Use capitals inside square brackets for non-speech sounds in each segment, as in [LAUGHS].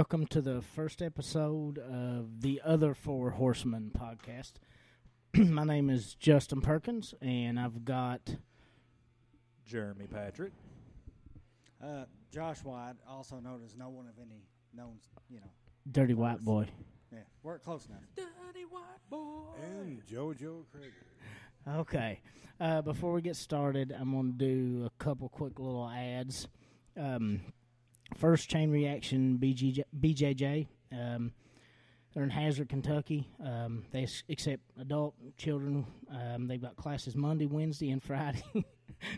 Okay, and welcome to the first episode of the Other Four Horsemen podcast. [CLEARS THROAT] My name is Justin Perkins, and I've got Jeremy Patrick. Uh, Josh White, also known as no one of any known, you know. Dirty White Boy. Yeah, we're close now. Dirty white boy. And JoJo Krager. Okay, uh, before we get started, I'm going to do a couple quick little ads. Um, first, Chain Reaction BGJ, BJJ. Um, they're in Hazard, Kentucky. Um, they accept adult children. Um, they've got classes Monday, Wednesday, and Friday. [LAUGHS]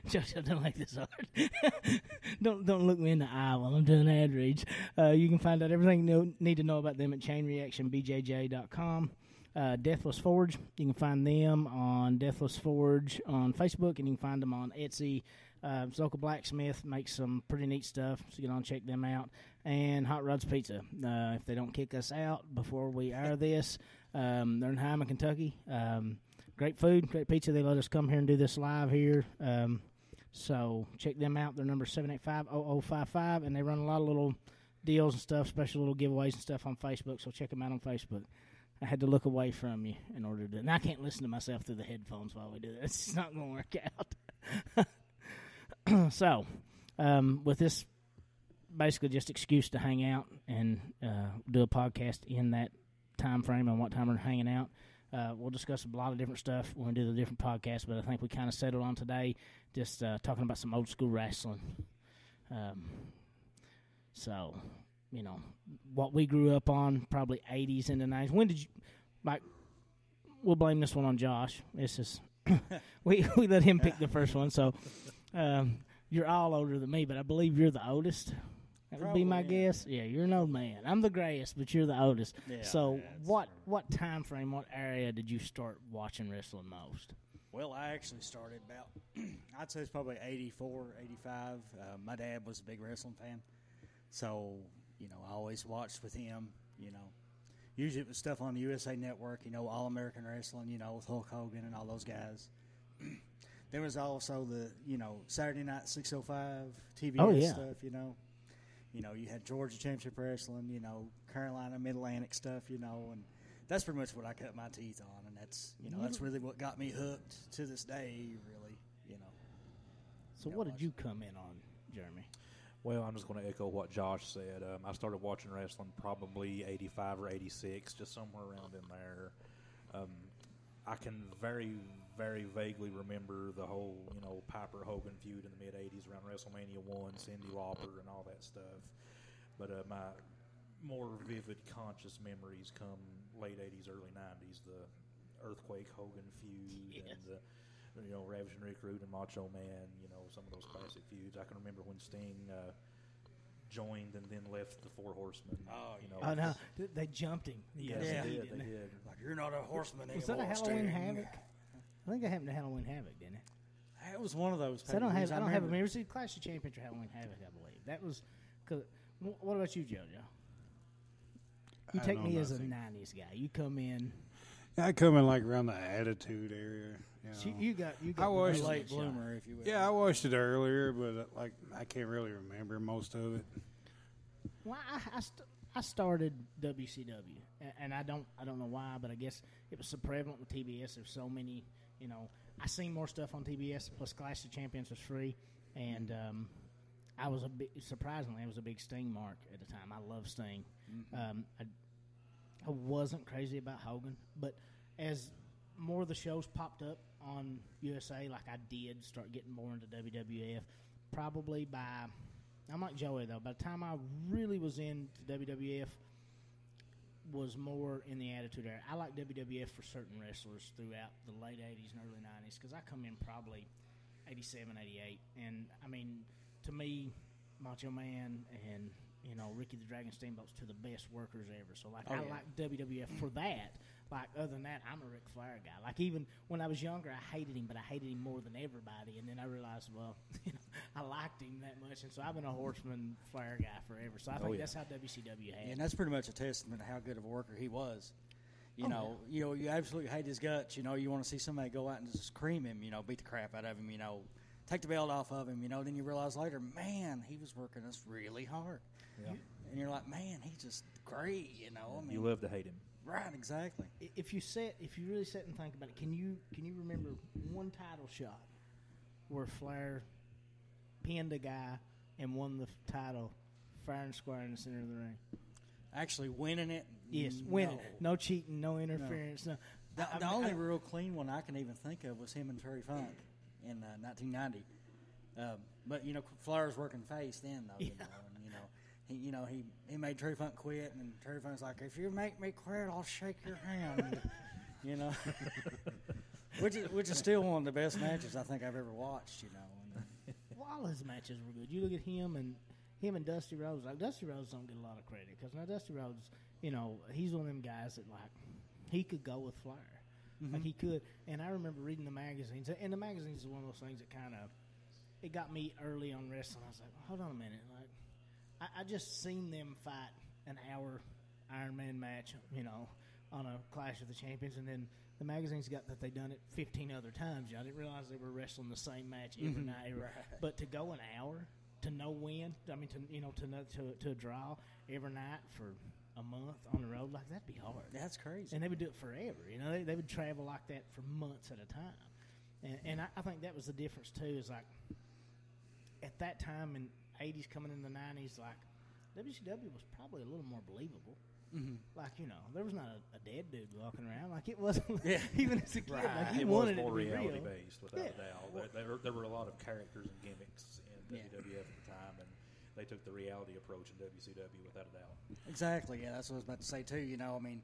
JoJo, don't like this art. [LAUGHS] don't don't look me in the eye while I'm doing ad reads. Uh, you can find out everything you need to know about them at chainreactionbjj.com. Uh, Deathless Forge, you can find them on Deathless Forge on Facebook, and you can find them on Etsy. Uh, Blacksmith makes some pretty neat stuff, so you can on check them out. And Hot Rods Pizza, uh, if they don't kick us out before we air [LAUGHS] this, um, they're in Hindman, Kentucky. Um, great food, great pizza. They let us come here and do this live here. Um, so check them out. Their number seven eight five zero zero five five, and they run a lot of little deals and stuff, special little giveaways and stuff on Facebook. So check them out on Facebook. I had to look away from you in order to. And I can't listen to myself through the headphones while we do this. [LAUGHS] It's not going to work out. [LAUGHS] [CLEARS THROAT] so, um, with this, basically just excuse to hang out and uh, do a podcast in that time frame and what time we're hanging out. Uh, we'll discuss a lot of different stuff when we do the different podcasts, but I think we kind of settled on today just uh, talking about some old school wrestling. Um, so, you know, what we grew up on, probably 80s and the 90s. When did you, like, we'll blame this one on Josh. This is, [COUGHS] we, we let him pick the first one. So, [LAUGHS] um, you're all older than me, but I believe you're the oldest. That would be my yeah. guess. Yeah, you're an old man. I'm the grayest, but you're the oldest. Yeah, so, yeah, what what time frame, what area did you start watching wrestling most? Well, I actually started about, [CLEARS THROAT] I'd say it's probably 84, 85. Uh, my dad was a big wrestling fan. So, you know, I always watched with him, you know. Usually it was stuff on the USA Network, you know, All American Wrestling, you know, with Hulk Hogan and all those guys. [CLEARS THROAT] there was also the, you know, Saturday Night 605 TV Oh, yeah. stuff, you know. You know, you had Georgia Championship Wrestling, you know, Carolina Mid Atlantic stuff, you know, and that's pretty much what I cut my teeth on, and that's you know that's really what got me hooked to this day. Really, you know. So, Yeah, what did you come in on, Jeremy? Well, I'm just going to echo what Josh said. Um, I started watching wrestling probably 85 or 86, just somewhere around in there. Um, I can very, very vaguely remember the whole, you know, Piper Hogan feud in the mid 80s around WrestleMania 1, Cyndi Lauper, and all that stuff. But uh, my more vivid, conscious memories come late 80s, early 90s. The Earthquake Hogan feud [LAUGHS] Yes. and the you know, Ravishing Rick Rude and Macho Man, you know, some of those classic feuds. I can remember when Sting uh, joined and then left the Four Horsemen. Oh, you know, Oh no, they jumped him. Yes, Yeah. they did. They did. Like you're not a horseman Was that a anymore. Halloween Sting. Havoc? I think that happened to Halloween Havoc, didn't it? It was one of those. So I don't have. pay-per-views. I don't have. a memory. It was the Clash of Champions or Halloween Havoc, I believe. That was. Cause, wh- what about you, JoJo? You I take me as a '90s guy. You come in. I come in like around the attitude area. You know. You, you got. You got. I the watched- a late bloomer, if you will. yeah, I watched it earlier, but uh, like I can't really remember most of it. Well, I, I, st- I started WCW, and, and I don't I don't know why, but I guess it was so prevalent with TBS. There's so many, you know. I seen more stuff on TBS. Plus, Clash of Champions was free, and um, I was a big surprisingly I was a big Sting mark at the time. I love Sting. Um, I, I wasn't crazy about Hogan, but as more of the shows popped up on USA, like I did start getting more into WWF, probably by I'm like Joey though. By the time I really was into WWF, was more in the Attitude Era. I like WWF for certain wrestlers throughout the late '80s and early '90s because I come in probably '87, '88, and I mean, to me, Macho Man and you know Ricky the Dragon Steamboat's to the best workers ever. So like, Oh, I yeah. like WWF for that. Like other than that, I'm a Ric Flair guy. Like even when I was younger, I hated him, but I hated him more than everybody. And then I realized, well, [LAUGHS] you know, I liked him that much, and so I've been a Horseman Flair guy forever. So I oh, think yeah. that's how WCW had. and that's pretty much a testament to how good of a worker he was. You Oh, know, you know, you absolutely hate his guts. You know, you want to see somebody go out and just cream him. You know, beat the crap out of him. You know, take the belt off of him. You know, then you realize later, man, he was working us really hard. Yeah. And you're like, man, he's just great. You know, I mean, You live to hate him. Right? Exactly. If you set, if you really sit and think about it, can you can you remember one title shot where Flair pinned a guy and won the title fair and square in the center of the ring? Actually, winning it. Yes, no. winning. No cheating, no interference. No. The, I- the I- only I- real clean one I can even think of was him and Terry Funk in uh, 1990. Um, but you know, Flair's working face then, though. Yeah. you know, he you know he, he made Terry Funk quit, and Terry Funk's like, if you make me quit, I'll shake your hand. [LAUGHS] you know, [LAUGHS] which is which is still one of the best matches I think I've ever watched. You know, and, [LAUGHS] uh, all his matches were good. You look at him and him and Dusty Rhodes. Like Dusty Rhodes don't get a lot of credit because now Dusty Rhodes, you know, he's one of them guys that like he could go with Flair, like he could. And I remember reading the magazines, and the magazines is one of those things that kind of it got me early on wrestling. I was like, hold on a minute, like I, I just seen them fight an hour Iron Man match, you know, on a Clash of the Champions, and then the magazines got that they done it 15 other times. You know, I didn't realize they were wrestling the same match every mm-hmm. night. every- But to go an hour to no win, I mean, to you know, to to to a draw every night for a month on the road like that'd be hard. that's crazy. And they would do it forever. You know, they, they would travel like that for months at a time. And, and I, I think that was the difference too. Is like at that time in '80s, coming in the '90s, like WCW was probably a little more believable. Mhm. Like you know, there was not a, a dead dude walking around. Like it wasn't. Yeah. [LAUGHS] even as a kid, like Right. you it was more it to be reality real. based, without Yeah. a doubt. There, there, there were a lot of characters and gimmicks in Yeah. WWF at the time, and they took the reality approach in WCW without a doubt. Exactly. Yeah, that's what I was about to say too. You know, I mean,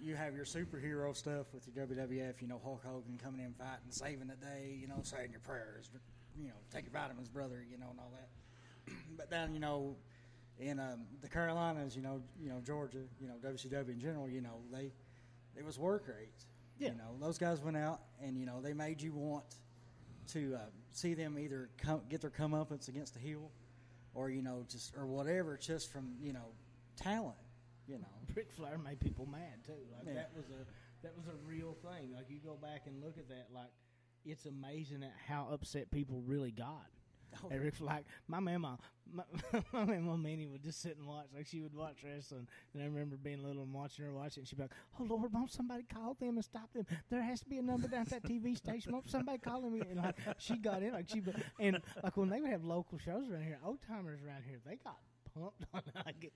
you have your superhero stuff with your WWF. You know, Hulk Hogan coming in fighting, saving the day. You know, saying your prayers. You know, take your vitamins, brother. You know, and all that. [CLEARS THROAT] but then you know, in um, the Carolinas, you know, you know Georgia, you know WCW in general. You know, they it was work rates. Yeah. You know, those guys went out and you know they made you want to uh, see them either come, get their comeuppance against the heel, or you know just or whatever, just from you know talent. You know, [LAUGHS] Ric Flair made people mad too. Like Yeah. that was a that was a real thing. Like you go back and look at that, like it's amazing at how upset people really got. Oh, At Ric Flair, like my mama, my, [LAUGHS] my mama Minnie would just sit and watch. Like she would watch wrestling, and I remember being little and watching her watch it. And she'd be like, "Oh Lord, won't somebody call them and stop them? There has to be a number down at that TV [LAUGHS] station. Won't somebody call them?" And like she got in, like she and like when they would have local shows around here, old timers around here, they got pumped on. [LAUGHS] Like it,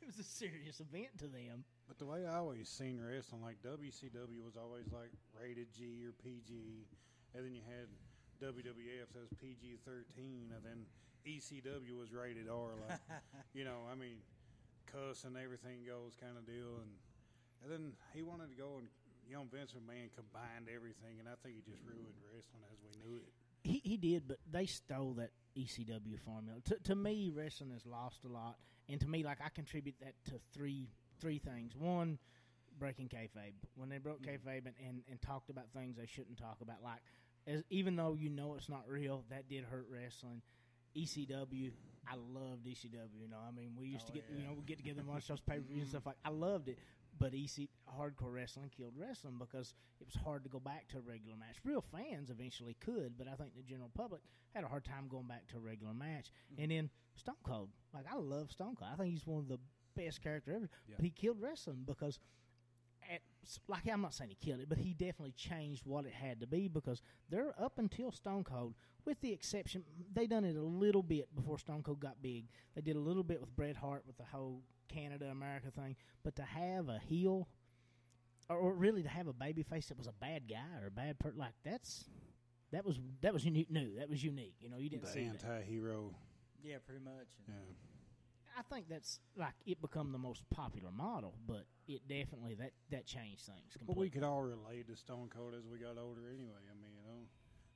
it was a serious event to them. But the way I always seen wrestling, like WCW was always like rated G or PG, and then you had WWF was PG thirteen, and then ECW was rated R, like [LAUGHS] you know, I mean, cuss and everything goes kind of deal, and and then he wanted to go and young Vince McMahon combined everything, and I think he just ruined wrestling as we knew it. He he did, but they stole that ECW formula. To to me, wrestling has lost a lot, and to me, like I contribute that to three three things. One, breaking kayfabe. When they broke mm-hmm. kayfabe and, and, and talked about things they shouldn't talk about, like as even though you know it's not real, that did hurt wrestling. ECW, I loved ECW. You know, I mean, we used to Oh, get you know we get together and watch those [LAUGHS] pay per views and mm-hmm. stuff like. I loved it, but EC hardcore wrestling killed wrestling because it was hard to go back to a regular match. Real fans eventually could, but I think the general public had a hard time going back to a regular match. Mm-hmm. And then Stone Cold, like I love Stone Cold. I think he's one of the best character ever. Yeah. But he killed wrestling because. At, like I'm not saying he killed it, but he definitely changed what it had to be because they're up until Stone Cold, with the exception they done it a little bit before Stone Cold got big. They did a little bit with Bret Hart with the whole Canada America thing, but to have a heel, or, or really to have a baby face that was a bad guy or a bad person, like that's that was that was unique. New that was unique. You know, you didn't The see that. anti-hero, yeah, pretty much. yeah. I think that's like it become the most popular model, but it definitely that that changed things But completely. we could all relate to Stone Cold as we got older anyway. I mean, you know,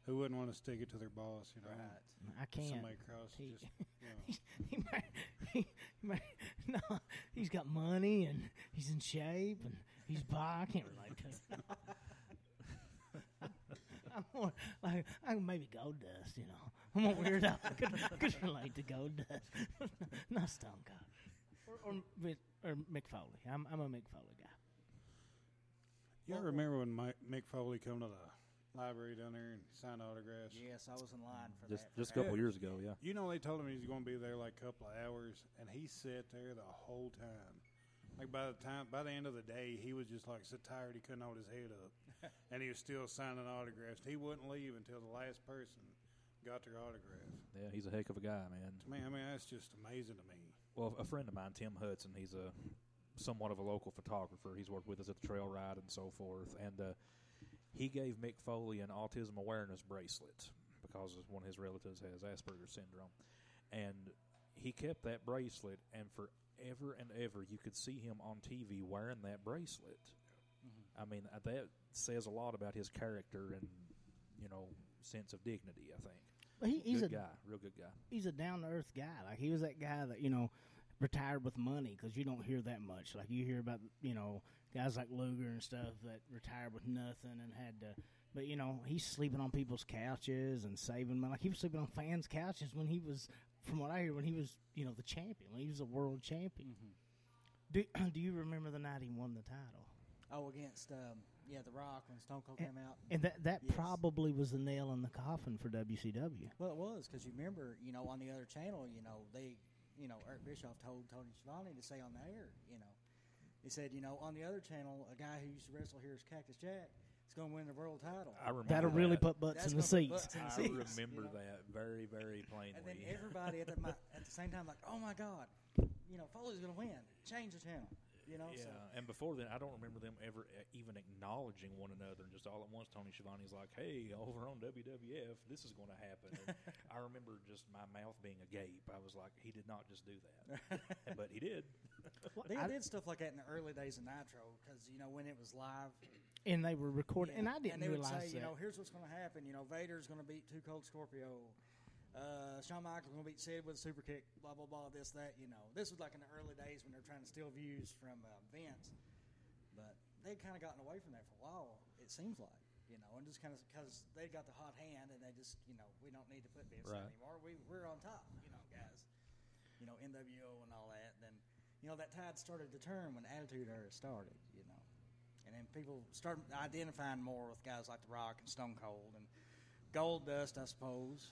who wouldn't want to stick it to their boss, you know? right. I can't. Somebody across, He- just, [LAUGHS] you know. he, might, he, might, [LAUGHS] no, he's got money and he's in shape and he's bi. I can't relate to it. [LAUGHS] I'm more like I'm maybe Gold Dust, you know. [LAUGHS] I'm a weirdo. I could, I could relate to Gold Dust, [LAUGHS] not Stone Cold or or, Mick- or Mick Foley. I'm I'm a Mick Foley guy. You ever remember when Mike, Mick Foley come to the library down there and sign autographs. Yes, I was in line for Just that. just a for couple years ago, yeah. You know, they told him he's going to be there like a couple of hours, and he sat there the whole time. Like by the time, by the end of the day, he was just like so tired he couldn't hold his head up, [LAUGHS] and he was still signing autographs. He wouldn't leave until the last person got their autograph. Yeah, he's a heck of a guy, man. Me, I mean, that's just amazing to me. Well, a friend of mine, Tim Hudson, he's a somewhat of a local photographer. He's worked with us at the trail ride and so forth. And uh, he gave Mick Foley an autism awareness bracelet because one of his relatives has Asperger's syndrome. And he kept that bracelet, and forever and ever, you could see him on TV wearing that bracelet. I mean, that says a lot about his character and, you know, sense of dignity, I think. But he, he's good a guy, real good guy. he's a down to earth guy. Like he was that guy that you know retired with money because you don't hear that much. Like you hear about you know guys like Luger and stuff that retired with nothing and had to. But you know he's sleeping on people's couches and saving money. Like he was sleeping on fans' couches when he was, from what I hear, when he was you know the champion, when he was a world champion. Do [CLEARS THROAT] Do you remember the night he won the title? Oh, against um, yeah, The Rock when Stone Cold And- came out. And that that Yes. probably was the nail in the coffin for WCW. Well, it was because you remember, you know, on the other channel, you know, they, you know, Eric Bischoff told Tony Schiavone to say on the air, you know, he said, you know, on the other channel, a guy who used to wrestle here is Cactus Jack. is going to win the world title. I remember That'll really put butts That's in the put seats. butts in the I seats, you remember know? that very, very plainly. And then everybody at the at the same time, like, oh my God, you know, Foley's going to win. Change the channel. You know, yeah, so and before then, I don't remember them ever uh, even acknowledging one another. And just all at once, Tony Schiavone's like, "Hey, over on WWF, this is going to happen." And [LAUGHS] I remember just my mouth being agape. I was like, "He did not just do that," [LAUGHS] but he did. they I- did stuff like that in the early days of Nitro because you know when it was live, and they were recording, and I didn't and they realize would say, that. you know, here's what's going to happen. You know, Vader's going to beat Two Cold Scorpio. Uh, Shawn Michaels going to beat Sid with a super kick. Blah blah blah. This that. You know, this was like in the early days when they're trying to steal views from uh, Vince, but they'd kind of gotten away from that for a while. It seems like. You know, and just kind of because they got the hot hand, and they just, you know, we don't need to put Vince Right. anymore. We we're on top, you know, guys. You know, NWO and all that. Then, you know, that tide started to turn when Attitude Era started. You know, and then people started identifying more with guys like The Rock and Stone Cold and Gold Dust, I suppose.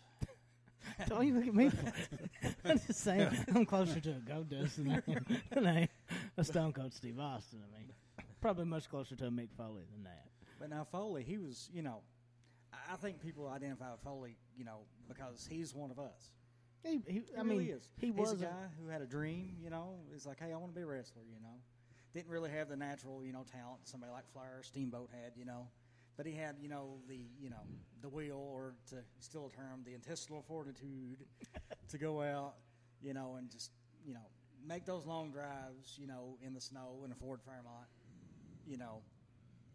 Don't you look at me. [LAUGHS] I'm just saying, I'm closer to a Gold Dust than I am, than I am a Stone Cold Steve Austin. I mean, probably much closer to a Mick Foley than that. But now Foley, he was, you know, I I think people identify with Foley, you know, because he's one of us. He, he, I really mean, is. he He's was a guy who had a dream, you know. He's like, hey, I want to be a wrestler, you know. Didn't really have the natural, you know, talent somebody like Flair or Steamboat had, you know. But he had, you know, the, you know, the will, or to steal a term, the intestinal fortitude to go out, you know, and just, you know, make those long drives, you know, in the snow in a Ford Fairmont, you know,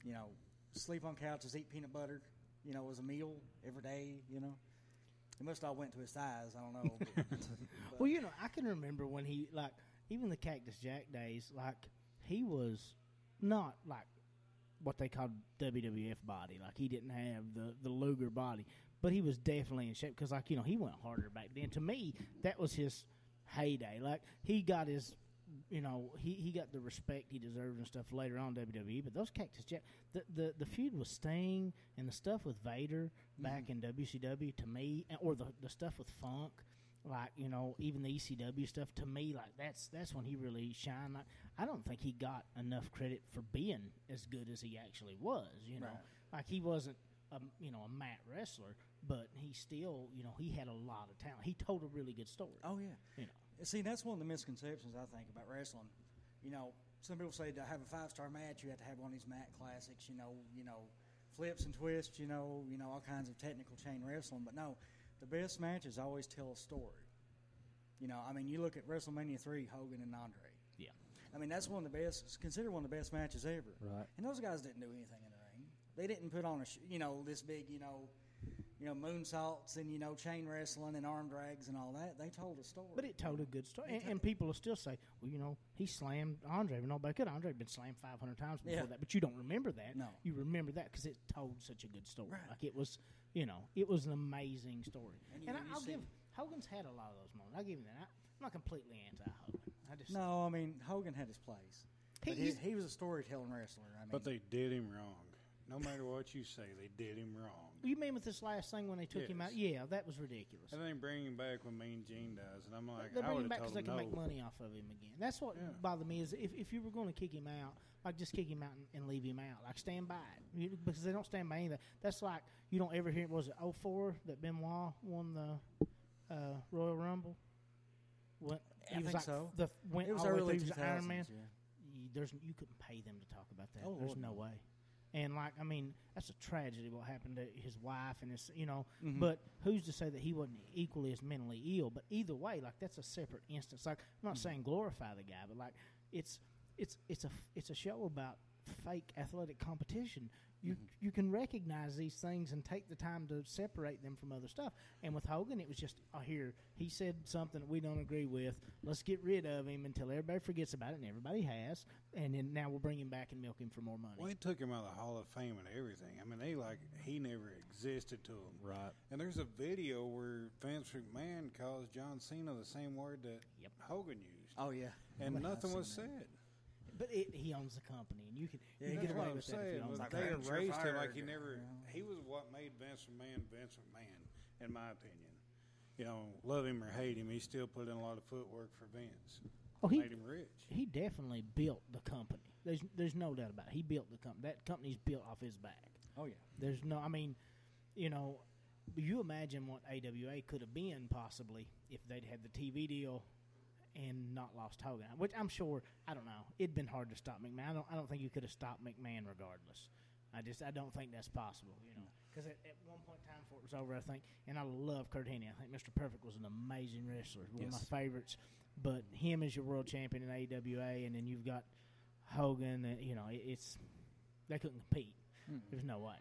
you know, sleep on couches, eat peanut butter, you know, as a meal every day, you know. It must all went to his thighs. I don't know. but- [LAUGHS] but- Well, you know, I can remember when he like even the Cactus Jack days. Like he was not like what they called WWF body. Like he didn't have the the Luger body, but he was definitely in shape because like you know he went harder back then. To me, that was his heyday. Like he got his. You know, he, he got the respect he deserved and stuff later on WWE. But those Cactus Jack, the, the the feud with Sting and the stuff with Vader mm-hmm. back in WCW to me, or the the stuff with Funk, like you know even the ECW stuff to me like that's that's when he really shined. Like, I don't think he got enough credit for being as good as he actually was. You know, Right. like he wasn't a you know a mat wrestler, but he still you know he had a lot of talent. He told a really good story. Oh yeah. You know, See, that's one of the misconceptions I think about wrestling. You know, some people say to have a five star match, you have to have one of these mat classics. You know, you know, flips and twists. You know, you know all kinds of technical chain wrestling. But no, the best matches always tell a story. You know, I mean, you look at WrestleMania three, Hogan and Andre. I mean, that's one of the best. It's considered one of the best matches ever. Right. And those guys didn't do anything in the ring. They didn't put on a, sh- you know, this big, you know, you know, moonsaults and you know, chain wrestling and arm drags and all that. They told a story. But it told a good story, and, and people will still say, "Well, you know, he slammed Andre." But nobody could. Andre had been slammed five hundred times before Yeah. that, but you don't remember that. No. you remember that because it told such a good story. Right. Like it was, you know, it was an amazing story. And And, I, I'll see- give Hogan's had a lot of those moments. I'll give him that. I'm not completely anti Hogan. I just No, I mean Hogan had his place. But he, he was a storytelling wrestler. I mean, But they did him wrong. no matter what you say, they did him wrong. You mean with this last thing when they took him Yes. out? Yeah, that was ridiculous. And then bring him back when Mean Gene dies, and I'm like, They're I bringing would him back because told they him can no. make money off of him again. That's what Yeah. bothered me is if, if you were going to kick him out, like just kick him out and, and leave him out, like stand by it, you, because they don't stand by anything. That's like you don't ever hear. Was it 04 that Benoit won the uh, Royal Rumble? When, I he was think like so. The went It was all the way early through, he was 2000s. Iron Man. Yeah. You, there's you couldn't pay them to talk about that. Oh, there's Lord, no way. And like I mean, that's a tragedy what happened to his wife and his you know. Mhm. But who's to say that he wasn't equally as mentally ill? But either way, like that's a separate instance. Like I'm not saying glorify the guy, but like it's it's it's a it's a show about fake athletic competition. You mm-hmm. you can recognize these things and take the time to separate them from other stuff. And with Hogan, it was just oh, here he said something that we don't agree with. Let's get rid of him until everybody forgets about it, and everybody has. And then now we'll bring him back and milk him for more money. Well, they took him out of the Hall of Fame and everything. I mean, they like he never existed to them. Right. And there's a video where Vince McMahon calls John Cena the same word that Yep. Hogan used, Oh yeah. and I've nothing was that. said. But it, he owns the company, and you can Yeah, you can get That's what away I'm with that if saying. you own the like they company. that. erased him like he never. you. He was what made Vince McMahon Vince McMahon, in my opinion. You know, love him or hate him, he still put in a lot of footwork for Vince. Oh, he made him rich. he definitely built the company. There's there's no doubt about it. He built the company. That company's built off his back. Oh yeah. There's no. I mean, you know, you imagine what AWA could have been possibly if they'd had the TV deal and not lost Hogan. Which I'm sure. I don't know. It'd been hard to stop McMahon. I don't. I don't think you could have stopped McMahon regardless. I just. I don't think that's possible. You know, because at, at one point in time before it was over, I think, and I love Curt Hennig. I think Mr. Perfect was an amazing wrestler, one Yes. of my favorites. But him as your world champion in AWA, and then you've got Hogan, and you know, it, it's they couldn't compete. There's no way.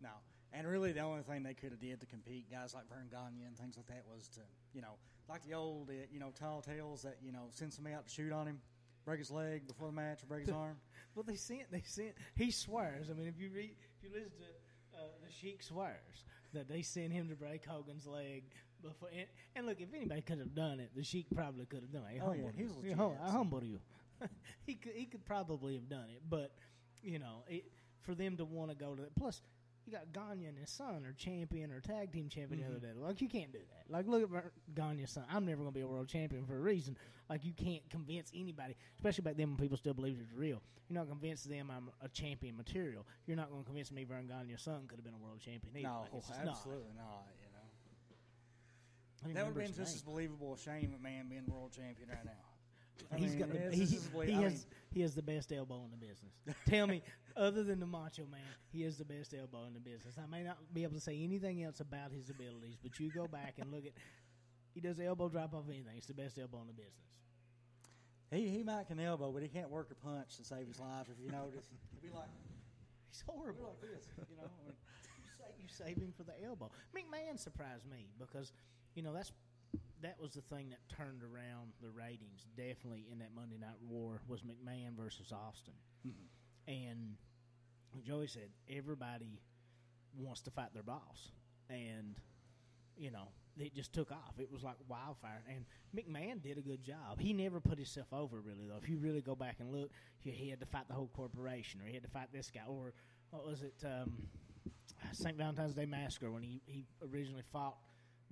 No. And really, the only thing they could have did to compete, guys like Verne Gagne and things like that, was to, you know, like the old, uh, you know, tall tales that, you know, send somebody out to shoot on him, break his leg before the match or break his [LAUGHS] arm. Well, they sent. They sent. He swears. I mean, if you read, if you listen to uh, the Sheik swears that they sent him to break Hogan's leg before. And, and look, if anybody could have done it, the Sheik probably could have done it. He Oh, yeah, he you. was He I humble you. [LAUGHS] he could. He could probably have done it, but you know, it, for them to want to go to that. Plus, you got Gagne and his son are champion or tag team champion the other mm-hmm. day. Like you can't do that. Like look at Gagne's son. I'm never going to be a world champion for a reason. Like you can't convince anybody, especially back then when people still believed it was real. You're not convince them I'm a champion material. You're not going to convince me Verne Gagne's son could have been a world champion. Either. No, Like, it's just not. absolutely not. You know, that would have been just as believable as Shane McMahon being world champion right now. I He's mean, got the, he, he, I has, mean, he has the best elbow in the business. Tell me, [LAUGHS] other than the Macho Man, he has the best elbow in the business. I may not be able to say anything else about his abilities, but you go back and look at he does elbow drop off anything. It's the best elbow in the business. he he might can elbow, but he can't work a punch to save his life. If you notice, he'd be like, He's horrible. like this, you know. I mean, you, sa- you save him for the elbow. McMahon surprised me because you know that's that was the thing that turned around the ratings. Definitely in that Monday Night War was McMahon versus Austin, and Joey said everybody wants to fight their boss, and you know it just took off. It was like wildfire, and McMahon did a good job. He never put himself over really though. If you really go back and look, he he had to fight the whole corporation, or he had to fight this guy, or what was it? Um, St. Valentine's Day Massacre when he, he originally fought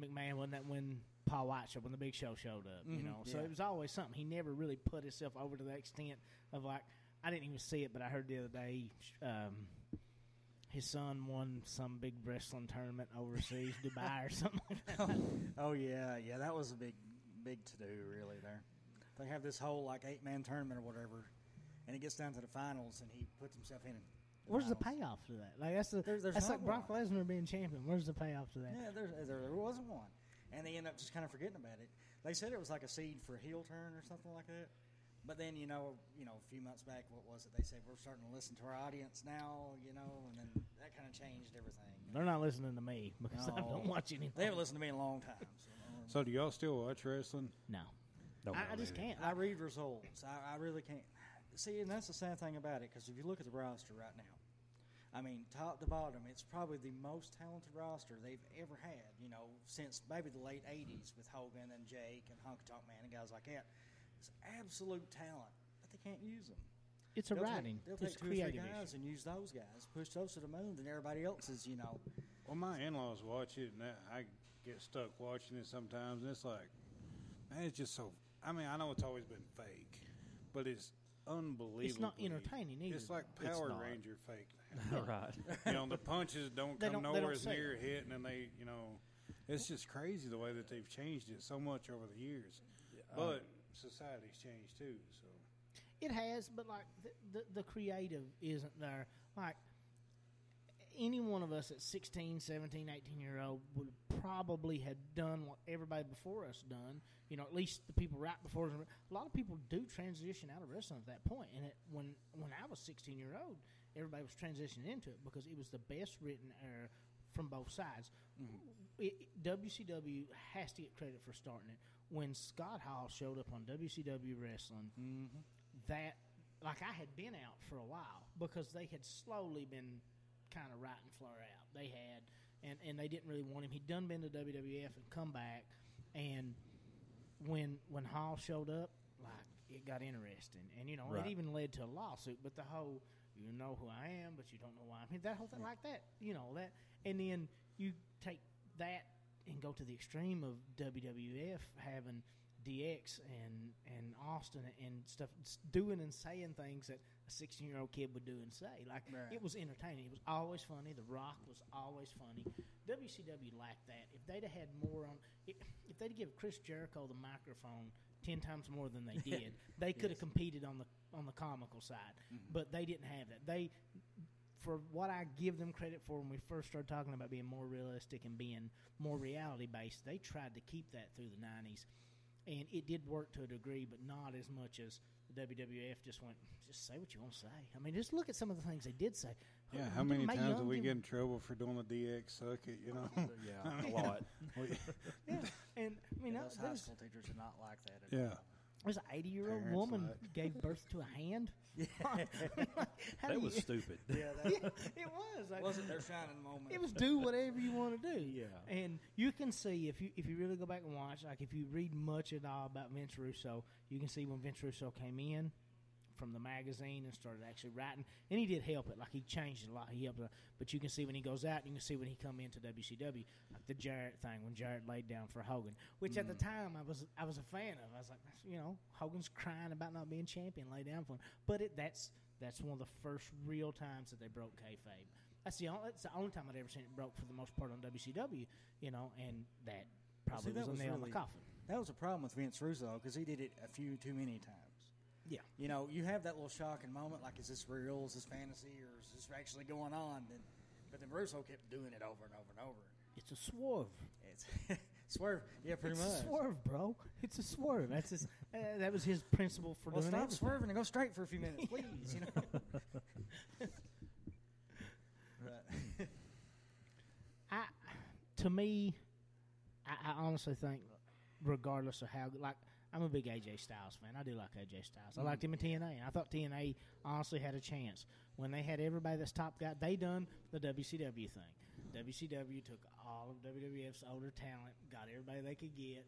McMahon wasn't that when Paul White showed when the Big Show showed up, you Mhm, know. So yeah. it was always something. He never really put himself over to the extent of like I didn't even see it, but I heard the other day um, his son won some big wrestling tournament overseas, [LAUGHS] Dubai or something. Like that. oh yeah, yeah, that was a big, big to do really. There, they have this whole like eight man tournament or whatever, and he gets down to the finals and he puts himself in. Where's the payoff to that? Like that's the There- there's that's not like Brock one. Lesnar being champion. Where's the payoff to that? Yeah, there, there, there wasn't one, and they end up just kind of forgetting about it. They said it was like a seed for a heel turn or something like that. But then you know, you know, a few months back, what was it? They said we're starting to listen to our audience now, you know, and then that kind of changed everything. They're not listening to me because I don't watch anything. They haven't listened to me in a long time. So, So, do y'all still watch wrestling? No, No, I, I just can't. I read results. I, I really can't. See, and that's the sad thing about it because if you look at the roster right now, I mean, top to bottom, it's probably the most talented roster they've ever had. You know, since maybe the late '80s with Hogan and Jake and Honky Tonk Man and guys like that. It's absolute talent, but they can't use them. it's a they'll writing. Take, they'll it's take two or three guys issue. and use those guys, push those to the moon, and everybody else is, you know. Well, my in-laws watch it, and I get stuck watching it sometimes, and it's like, man, it's just so. I mean, I know it's always been fake, but it's unbelievable. It's not entertaining either. It's like Power not. Ranger fake. [LAUGHS] now. right. [LAUGHS] you know, the punches don't They come don't- they don't nowhere say near it. hitting, and they, you know, it's just crazy the way that they've changed it so much over the years. But um, society's changed too, so. It has, but like the, the, the creative isn't there. Like any one of us at 16, 17, 18 year old would probably have done what everybody before us done. You know, at least the people right before us. A lot of people do transition out of wrestling at that point. And it, when when I was 16 year old, everybody was transitioning into it because it was the best written era from both sides. Mm-hmm. It, WCW has to get credit for starting it. When Scott Hall showed up on WCW Wrestling, mm-hmm. that like I had been out for a while because they had slowly been kind of writing Flair out. They had, and and they didn't really want him. He'd done been to WWF and come back, and when when Hall showed up, like it got interesting, and you know Right. it even led to a lawsuit. But the whole you know who I am, but you don't know why I'm here. That whole thing like that, you know that, and then you take that and go to the extreme of WWF having DX and and Austin and stuff doing and saying things that a 16 year old kid would do and say. Like Right. it was entertaining. It was always funny. The Rock was always funny. WCW lacked that. If they'd have had more on, if, if they'd give Chris Jericho the microphone ten times more than they [LAUGHS] did, they could have competed on the on the comical side. Mm-hmm. But they didn't have that. They for what I give them credit for when we first started talking about being more realistic and being more reality based, they tried to keep that through the nineties, and it did work to a degree, but not as much as the WWF just went. Just say what you want to say. I mean, just look at some of the things they did say. Yeah, how many Mae times Young do we get in trouble for doing the DX circuit? You know, [LAUGHS] yeah, a lot. [LAUGHS] Yeah, and I mean, Yeah, those that high school teachers are not like that. At yeah. all. There's an eighty year old Parents woman like- [LAUGHS] gave birth to a hand. [LAUGHS] [LAUGHS] How That was you- stupid. Yeah, that it was. Like, wasn't their shining moment. It was do whatever you want to do. Yeah. And you can see if you if you really go back and watch, like if you read much at all about Vince Russo, you can see when Vince Russo came in from the magazine and started actually writing, and he did help it. Like he changed it a lot. He helped, it. but you can see when he goes out, and you can see when he come into WCW, like the Jarrett thing when Jarrett laid down for Hogan, which at the mm. time I was I was a fan of. I was like, you know, Hogan's crying about not being champion, lay down for him. But it, that's that's one of the first real times that they broke kayfabe. That's the only, that's the only time I'd ever seen it broke for the most part on WCW, you know, and that probably that was a was nail in really- the coffin. That was a problem with Vince Russo because he did it a few too many times. Yeah. You know, you have that little shocking moment, like, is this real? Is this fantasy? Or is this actually going on? And, but then Russo kept doing it over and over and over. It's a swerve. It's [LAUGHS] swerve. Yeah, pretty it's much. a swerve, bro. It's a swerve. That's his, uh, that was his principle for Well, doing Well, stop everything. swerving and go straight for a few minutes, please. You know. [LAUGHS] [LAUGHS] I, to me, I, I honestly think, regardless of how, like, I'm a big AJ Styles fan. I do like AJ Styles. I liked him in mm, TNA. And I thought TNA honestly had a chance when they had everybody that's top guy. They done the WCW thing. WCW took all of WWF's older talent, got everybody they could get,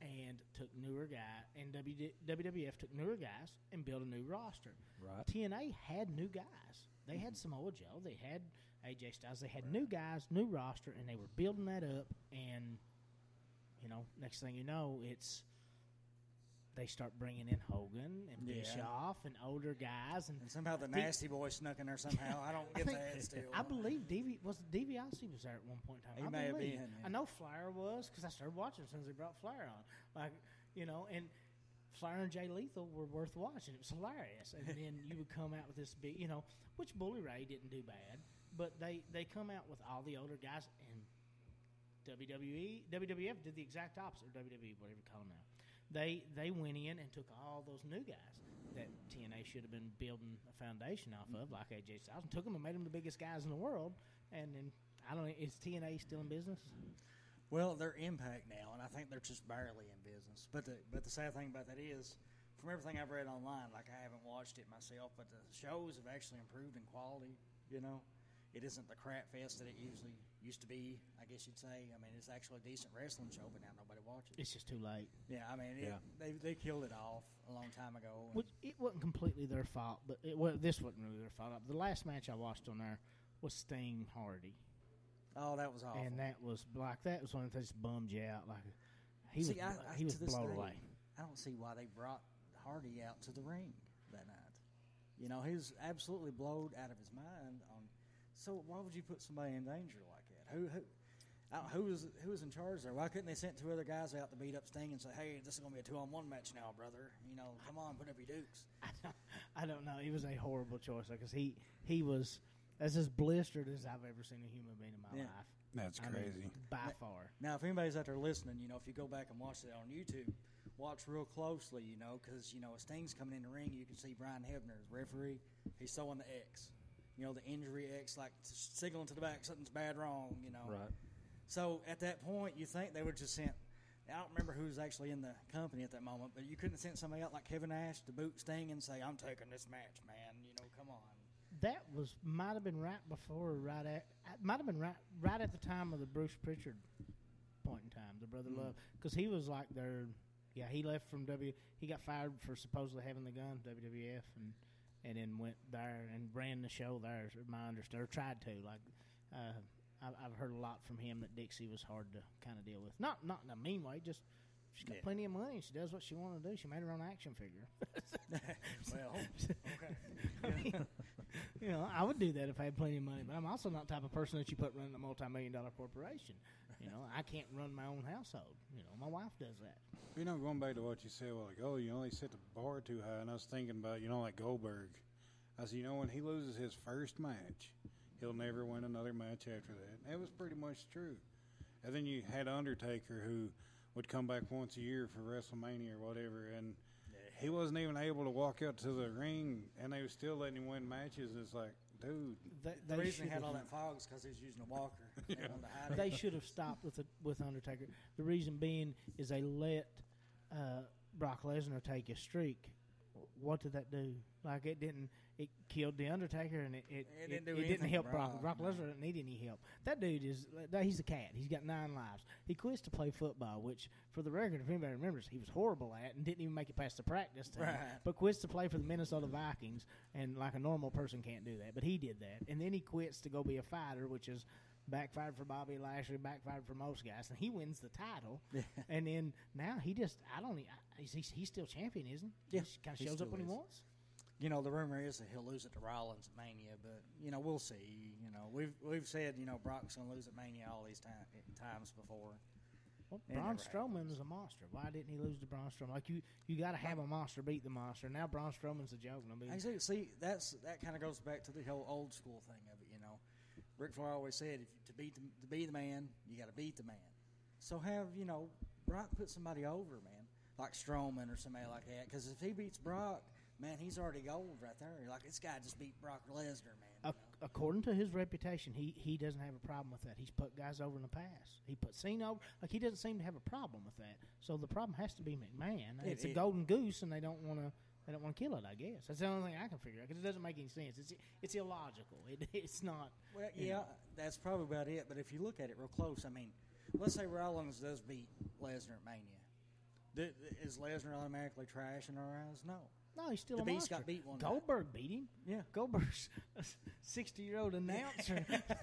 and took newer guy. And WWF took newer guys and built a new roster. Right. TNA had new guys. They had mm-hmm. Samoa Joe. They had AJ Styles. They had new guys, new roster, and they were building that up. And you know, next thing you know, it's they start bringing in Hogan and Yeah. Bischoff and older guys, and And somehow the I nasty boy snuck in there somehow. I don't [LAUGHS] I get think- that still. I believe DV was DiBiase was there at one point in time. He I may have been, yeah. I know Flair was because I started watching as soon as they brought Flair on. Like you know, and Flair and Jay Lethal were worth watching. It was hilarious. And [LAUGHS] then you would come out with this big, you know, which Bully Ray didn't do bad, but they they come out with all the older guys and WWE WWF did the exact opposite. Or WWE, whatever you call them now. They they went in and took all those new guys that TNA should have been building a foundation off of, mm-hmm. like AJ Styles, and took them and made them the biggest guys in the world. And then I don't know, is TNA still in business? Well, they're Impact now, and I think they're just barely in business. But the but the sad thing about that is, from everything I've read online, like I haven't watched it myself, but the shows have actually improved in quality. You know, it isn't the crap fest that it usually used to be, I guess you'd say. I mean, it's actually a decent wrestling show, but now nobody watches. It's just too late. Yeah, I mean, it, Yeah. they they killed it off a long time ago. Which it wasn't completely their fault, but it, well, this wasn't really their fault. The last match I watched on there was Sting Hardy, oh, that was awful. and that was like that was one that just bummed you out. Like he See, was, I- I- he was blown day, away. I don't see why they brought Hardy out to the ring that night. You know, he was absolutely blowed out of his mind. On so why would you put somebody in danger like that? Who who? I don't, who was who was in charge there? Why couldn't they send two other guys out to beat up Sting and say, "Hey, this is going to be a two-on-one match now, brother. You know, come on, put up your dukes." I don't know. It was a horrible choice because he he was as as blistered as I've ever seen a human being in my Yeah. life. That's I mean, crazy. by far. Now, if anybody's out there listening, you know, if you go back and watch it on YouTube, watch real closely, you know, because you know as Sting's coming in the ring, you can see Brian Hebner, referee. He's throwing the X, you know, the injury X, like signaling to the back something's bad wrong, you know. Right. So at that point, you think they would just sent. I don't remember who was actually in the company at that moment, but you couldn't have sent somebody out like Kevin Nash to boot Sting and say, "I'm taking this match, man." You know, come on. That was might have been right before, or right at might have been right right at the time of the Bruce Pritchard point in time, the Brother Mm. Love, because he was like their yeah he left from W he got fired for supposedly having the gun WWF and and then went there and ran the show there. is My understanding, or tried to like. Uh, I've, I've heard a lot from him that Dixie was hard to kind of deal with. Not not in a mean way, just she's got Yeah. plenty of money. She does what she wanted to do. She made her own action figure. [LAUGHS] [LAUGHS] well, okay. I mean, you know, I would do that if I had plenty of money, but I'm also not the type of person that you put running a multi-million dollar corporation. You know, I can't run my own household. You know, my wife does that. You know, going back to what you said well, like, oh, you only set the bar too high, and I was thinking about, you know, like Goldberg. I said, you know, when he loses his first match, he'll never win another match after that. And it was pretty much true. And then you had Undertaker, who would come back once a year for WrestleMania or whatever, and he wasn't even able to walk out to the ring, and they were still letting him win matches. It's like, dude, They, The reason he had all that fog is because he was using a walker. [LAUGHS] They wanted to hide it. they should have stopped with the, with Undertaker. The reason being is they let uh, Brock Lesnar take a streak. What did that do? Like it didn't. It killed the Undertaker, and it it, It didn't do didn't help Brock. Brock. Lesnar didn't need any help. That dude is he's a cat. He's got nine lives. He quits to play football, which, for the record, if anybody remembers, he was horrible at and didn't even make it past the practice team. Right. But quits to play for the Minnesota Vikings, and like a normal person can't do that. But he did that, and then he quits to go be a fighter, which is backfired for Bobby Lashley, backfired for most guys, and he wins the title. and then now he just I don't he's he's, he's still champion, isn't he? Yeah, he kind of shows up when he wants. You know, the rumor is that he'll lose it to Rollins at Mania, but you know, we'll see. You know, we've we've said you know Brock's to lose at Mania all these time, times before. Well, Braun is a monster. Why didn't he lose to Braun Strowman? Like you, you got to have a monster beat the monster. Now Braun Strowman's a joke. I mean, I see, see, that's that kind of goes back to the whole old school thing of it. You know, Ric Flair always said, if you, to beat the, to be the man, you got to beat the man. So have you know Brock put somebody over, man, like Strowman or somebody like that. Because if he beats Brock, man, he's already gold right there. You're like this guy just beat Brock Lesnar, man. you know? according to his reputation, he, he doesn't have a problem with that. He's put guys over in the past. He put Cena over. Like he doesn't seem to have a problem with that. So the problem has to be McMahon. It- it's a it- golden goose, and they don't want to. They don't want to kill it. I guess that's the only thing I can figure out because it doesn't make any sense. It's it's illogical. It, [LAUGHS] it's not. Well, you yeah, know. that's probably about it. But if you look at it real close, I mean, let's say Rollins does beat Lesnar at Mania. Th- is Lesnar automatically trash in our eyes? No. No, he's still The a Beast monster. got beat one night. Goldberg beat him. Yeah. Goldberg's a sixty-year-old announcer [LAUGHS] [LAUGHS]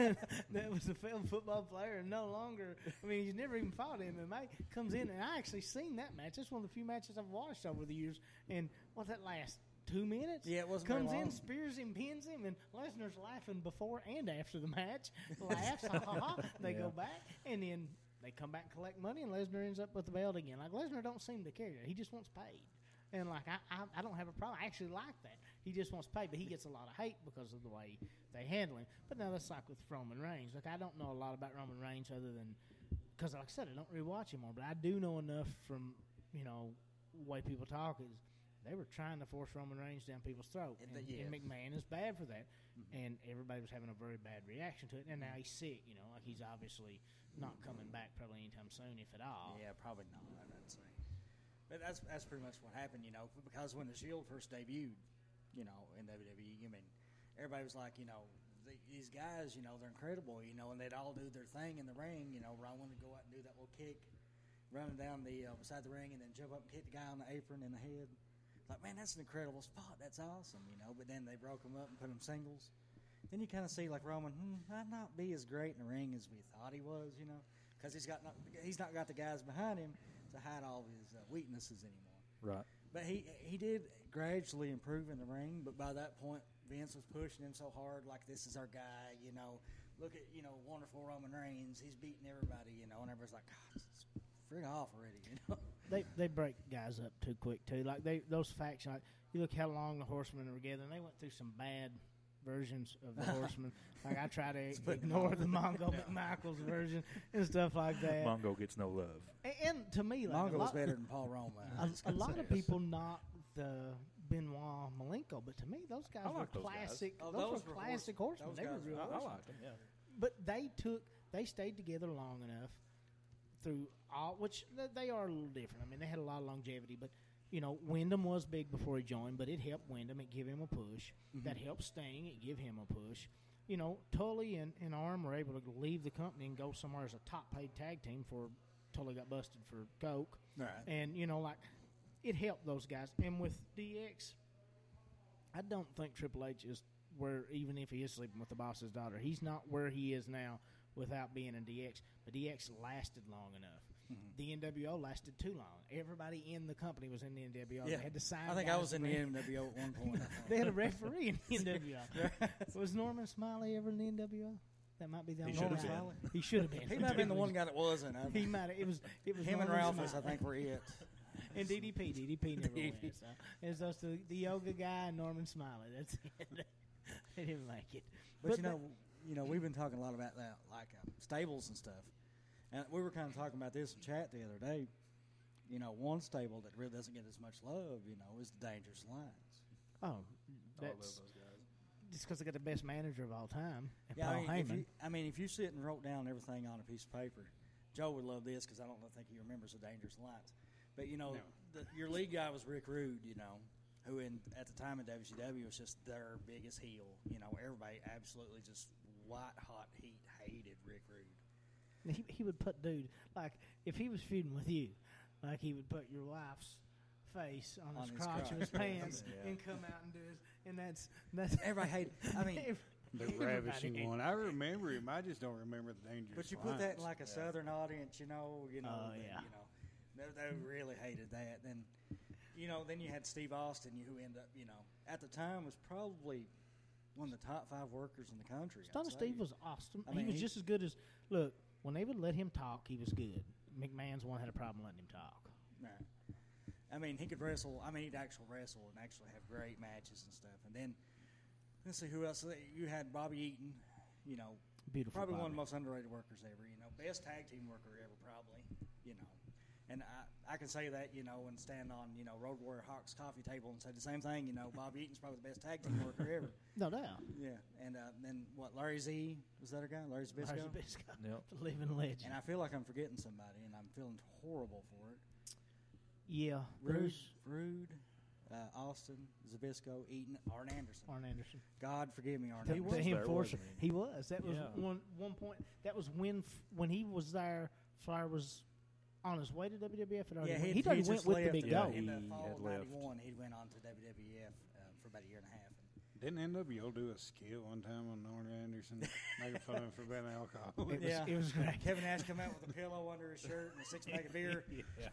that was a failed football player and no longer. I mean, he's never even fought MMA. Comes in and I actually seen that match. That's one of the few matches I've watched over the years. And what that last two minutes? Yeah, it wasn't Comes in, spears him, pins him, and Lesnar's laughing before and after the match. Laughs, ha ha ha. They go back and then. They come back and collect money, and Lesnar ends up with the belt again. Like Lesnar don't seem to care. He just wants paid. And like I, I, I don't have a problem. I actually like that. He just wants paid, but he gets a lot of hate because of the way they handle him. But now that's like with Roman Reigns. Like I don't know a lot about Roman Reigns other than because, like I said, I don't really watch him more. But I do know enough from you know way people talk is they were trying to force Roman Reigns down people's throat, And and, and McMahon is bad for that. Mm-hmm. And everybody was having a very bad reaction to it. And now he's sick. You know, like he's obviously not coming back probably anytime soon, if at all. Yeah, probably not. I'd say. But that's that's pretty much what happened, you know, because when the Shield first debuted, you know, in WWE, I mean, everybody was like, you know, the, these guys, you know, they're incredible, you know, and they'd all do their thing in the ring. You know, Roman would go out and do that little kick, running down the uh, beside the ring, and then jump up and hit the guy on the apron in the head. Like, man, that's an incredible spot. That's awesome, you know. But then they broke them up and put them singles. Then you kind of see like Roman, hmm, might not be as great in the ring as we thought he was, you know, because he's got not, he's not got the guys behind him to hide all of his uh, weaknesses anymore. Right. But he he did gradually improve in the ring. But by that point, Vince was pushing him so hard, like this is our guy. You know, look at you know wonderful Roman Reigns. He's beating everybody. You know, and everybody's like, God, it's frig off already. [LAUGHS] You know. They they break guys up too quick too. Like they those factions. Like, you look how long the Horsemen were together, and they went through some bad versions of the [LAUGHS] Horsemen. like I try to [LAUGHS] ignore on. the Mongo [LAUGHS] McMichaels version and stuff like that. Mongo gets no love. And, and to me, like Mongo a was lot, better than Paul Roma. a, a lot of people not the Benoit Malenko, but to me, those guys I were like those guys. classic. Oh, those, those were were classic horse- horsemen. They were real were- I, I liked them. Yeah. But they took they stayed together long enough through all which they are a little different. I mean, they had a lot of longevity, but you know, Wyndham was big before he joined, but it helped Wyndham. It gave him a push. Mm-hmm. That helped Sting. It gave him a push. You know, Tully and, and Arn were able to leave the company and go somewhere as a top paid tag team for Tully got busted for coke. Right. And you know, like it helped those guys. And with DX, I don't think Triple H is where even if he is sleeping with the boss's daughter, he's not where he is now without being in DX. But DX lasted long enough. The NWO lasted too long. Everybody in the company was in the NWO. yeah, They had to sign. I think I was in the NWO at one point. [LAUGHS] They had a referee in the NWO. [LAUGHS] was Norman Smiley ever in the NWO? That might be the He only should one. have been. Smiley? He should have been. he might have been the one guy that wasn't. I, [LAUGHS] He might. have. It was. It was him and Norman Ralphus, I Smiley. think, were it. And DDP, DDP never DDP. went. So it's those two, the yoga guy and Norman Smiley. That's it. they didn't like it. But, you that- know, you know, we've been talking a lot about that, like um, stables and stuff. And we were kind of talking about this in chat the other day. You know, one stable that really doesn't get as much love, you know, is the Dangerous Alliance. oh, I love that's those guys. just because they got the best manager of all time, and Yeah, Paul I mean, if Heyman. you, I mean, if you sit and wrote down everything on a piece of paper, Joe would love this because I don't think he remembers the Dangerous Alliance. But you know, the, your lead guy was Rick Rude. You know, who in at the time in WCW was just their biggest heel. You know, everybody absolutely just white hot heat hated Rick Rude. He, he would put dude like if he was feuding with you, like he would put your wife's face on, On his his crotch of his pants Yeah. and come out and do his and that's that's Everybody hated. I mean, [LAUGHS] The everybody ravishing hated- one. I remember him. I just don't remember the dangerous. but you put that in Alliance. like a southern audience, you know, you know, Oh, that, yeah. you know, they, they really hated that. Then, you know, then you had Steve Austin, who ended up, you know, at the time was probably one of the top five workers in the country. I'd Stone say. Steve was awesome. I he was he- just as good as look when they would let him talk. He was good. McMahon's one had a problem letting him talk. Right. I mean, he could wrestle. I mean, he'd actually wrestle and actually have great matches and stuff. And then let's see who else. You had Bobby Eaton. You know, Beautiful. probably one of the most underrated workers ever. You know, best tag team worker ever, probably. You know, and I, I can say that you know and stand on you know Road Warrior Hawk's coffee table and say the same thing. You know, Bobby Eaton's probably the best tag team worker ever. [LAUGHS] No doubt. Yeah, and uh, then what? Larry Z was that a guy? Larry Zbyszko. Larry Zbyszko, [LAUGHS] Yep. the living legend. And I feel like I'm forgetting somebody, and I'm feeling horrible for it. yeah, Rude, there's Rude, uh, Austin, Zbyszko, Eaton, Arn Anderson. Arn Anderson. God forgive me, Arn He the was Anderson. there, enforcer. wasn't he? was. That was Yeah. one one point. That was when f- when he was there. Flair was on his way to WWF. Had already Yeah, went. he He'd already just went with the big in- Yeah, dog. In he the fall had of left. '91, he went on to WWF uh, for about a year and a half. Didn't NWO do a skit one time on Arn Anderson, making fun of him for being an alcoholic? It was, Yeah. it was great. Kevin Nash come out with a pillow under his shirt and a six pack of beer. [LAUGHS] Yeah.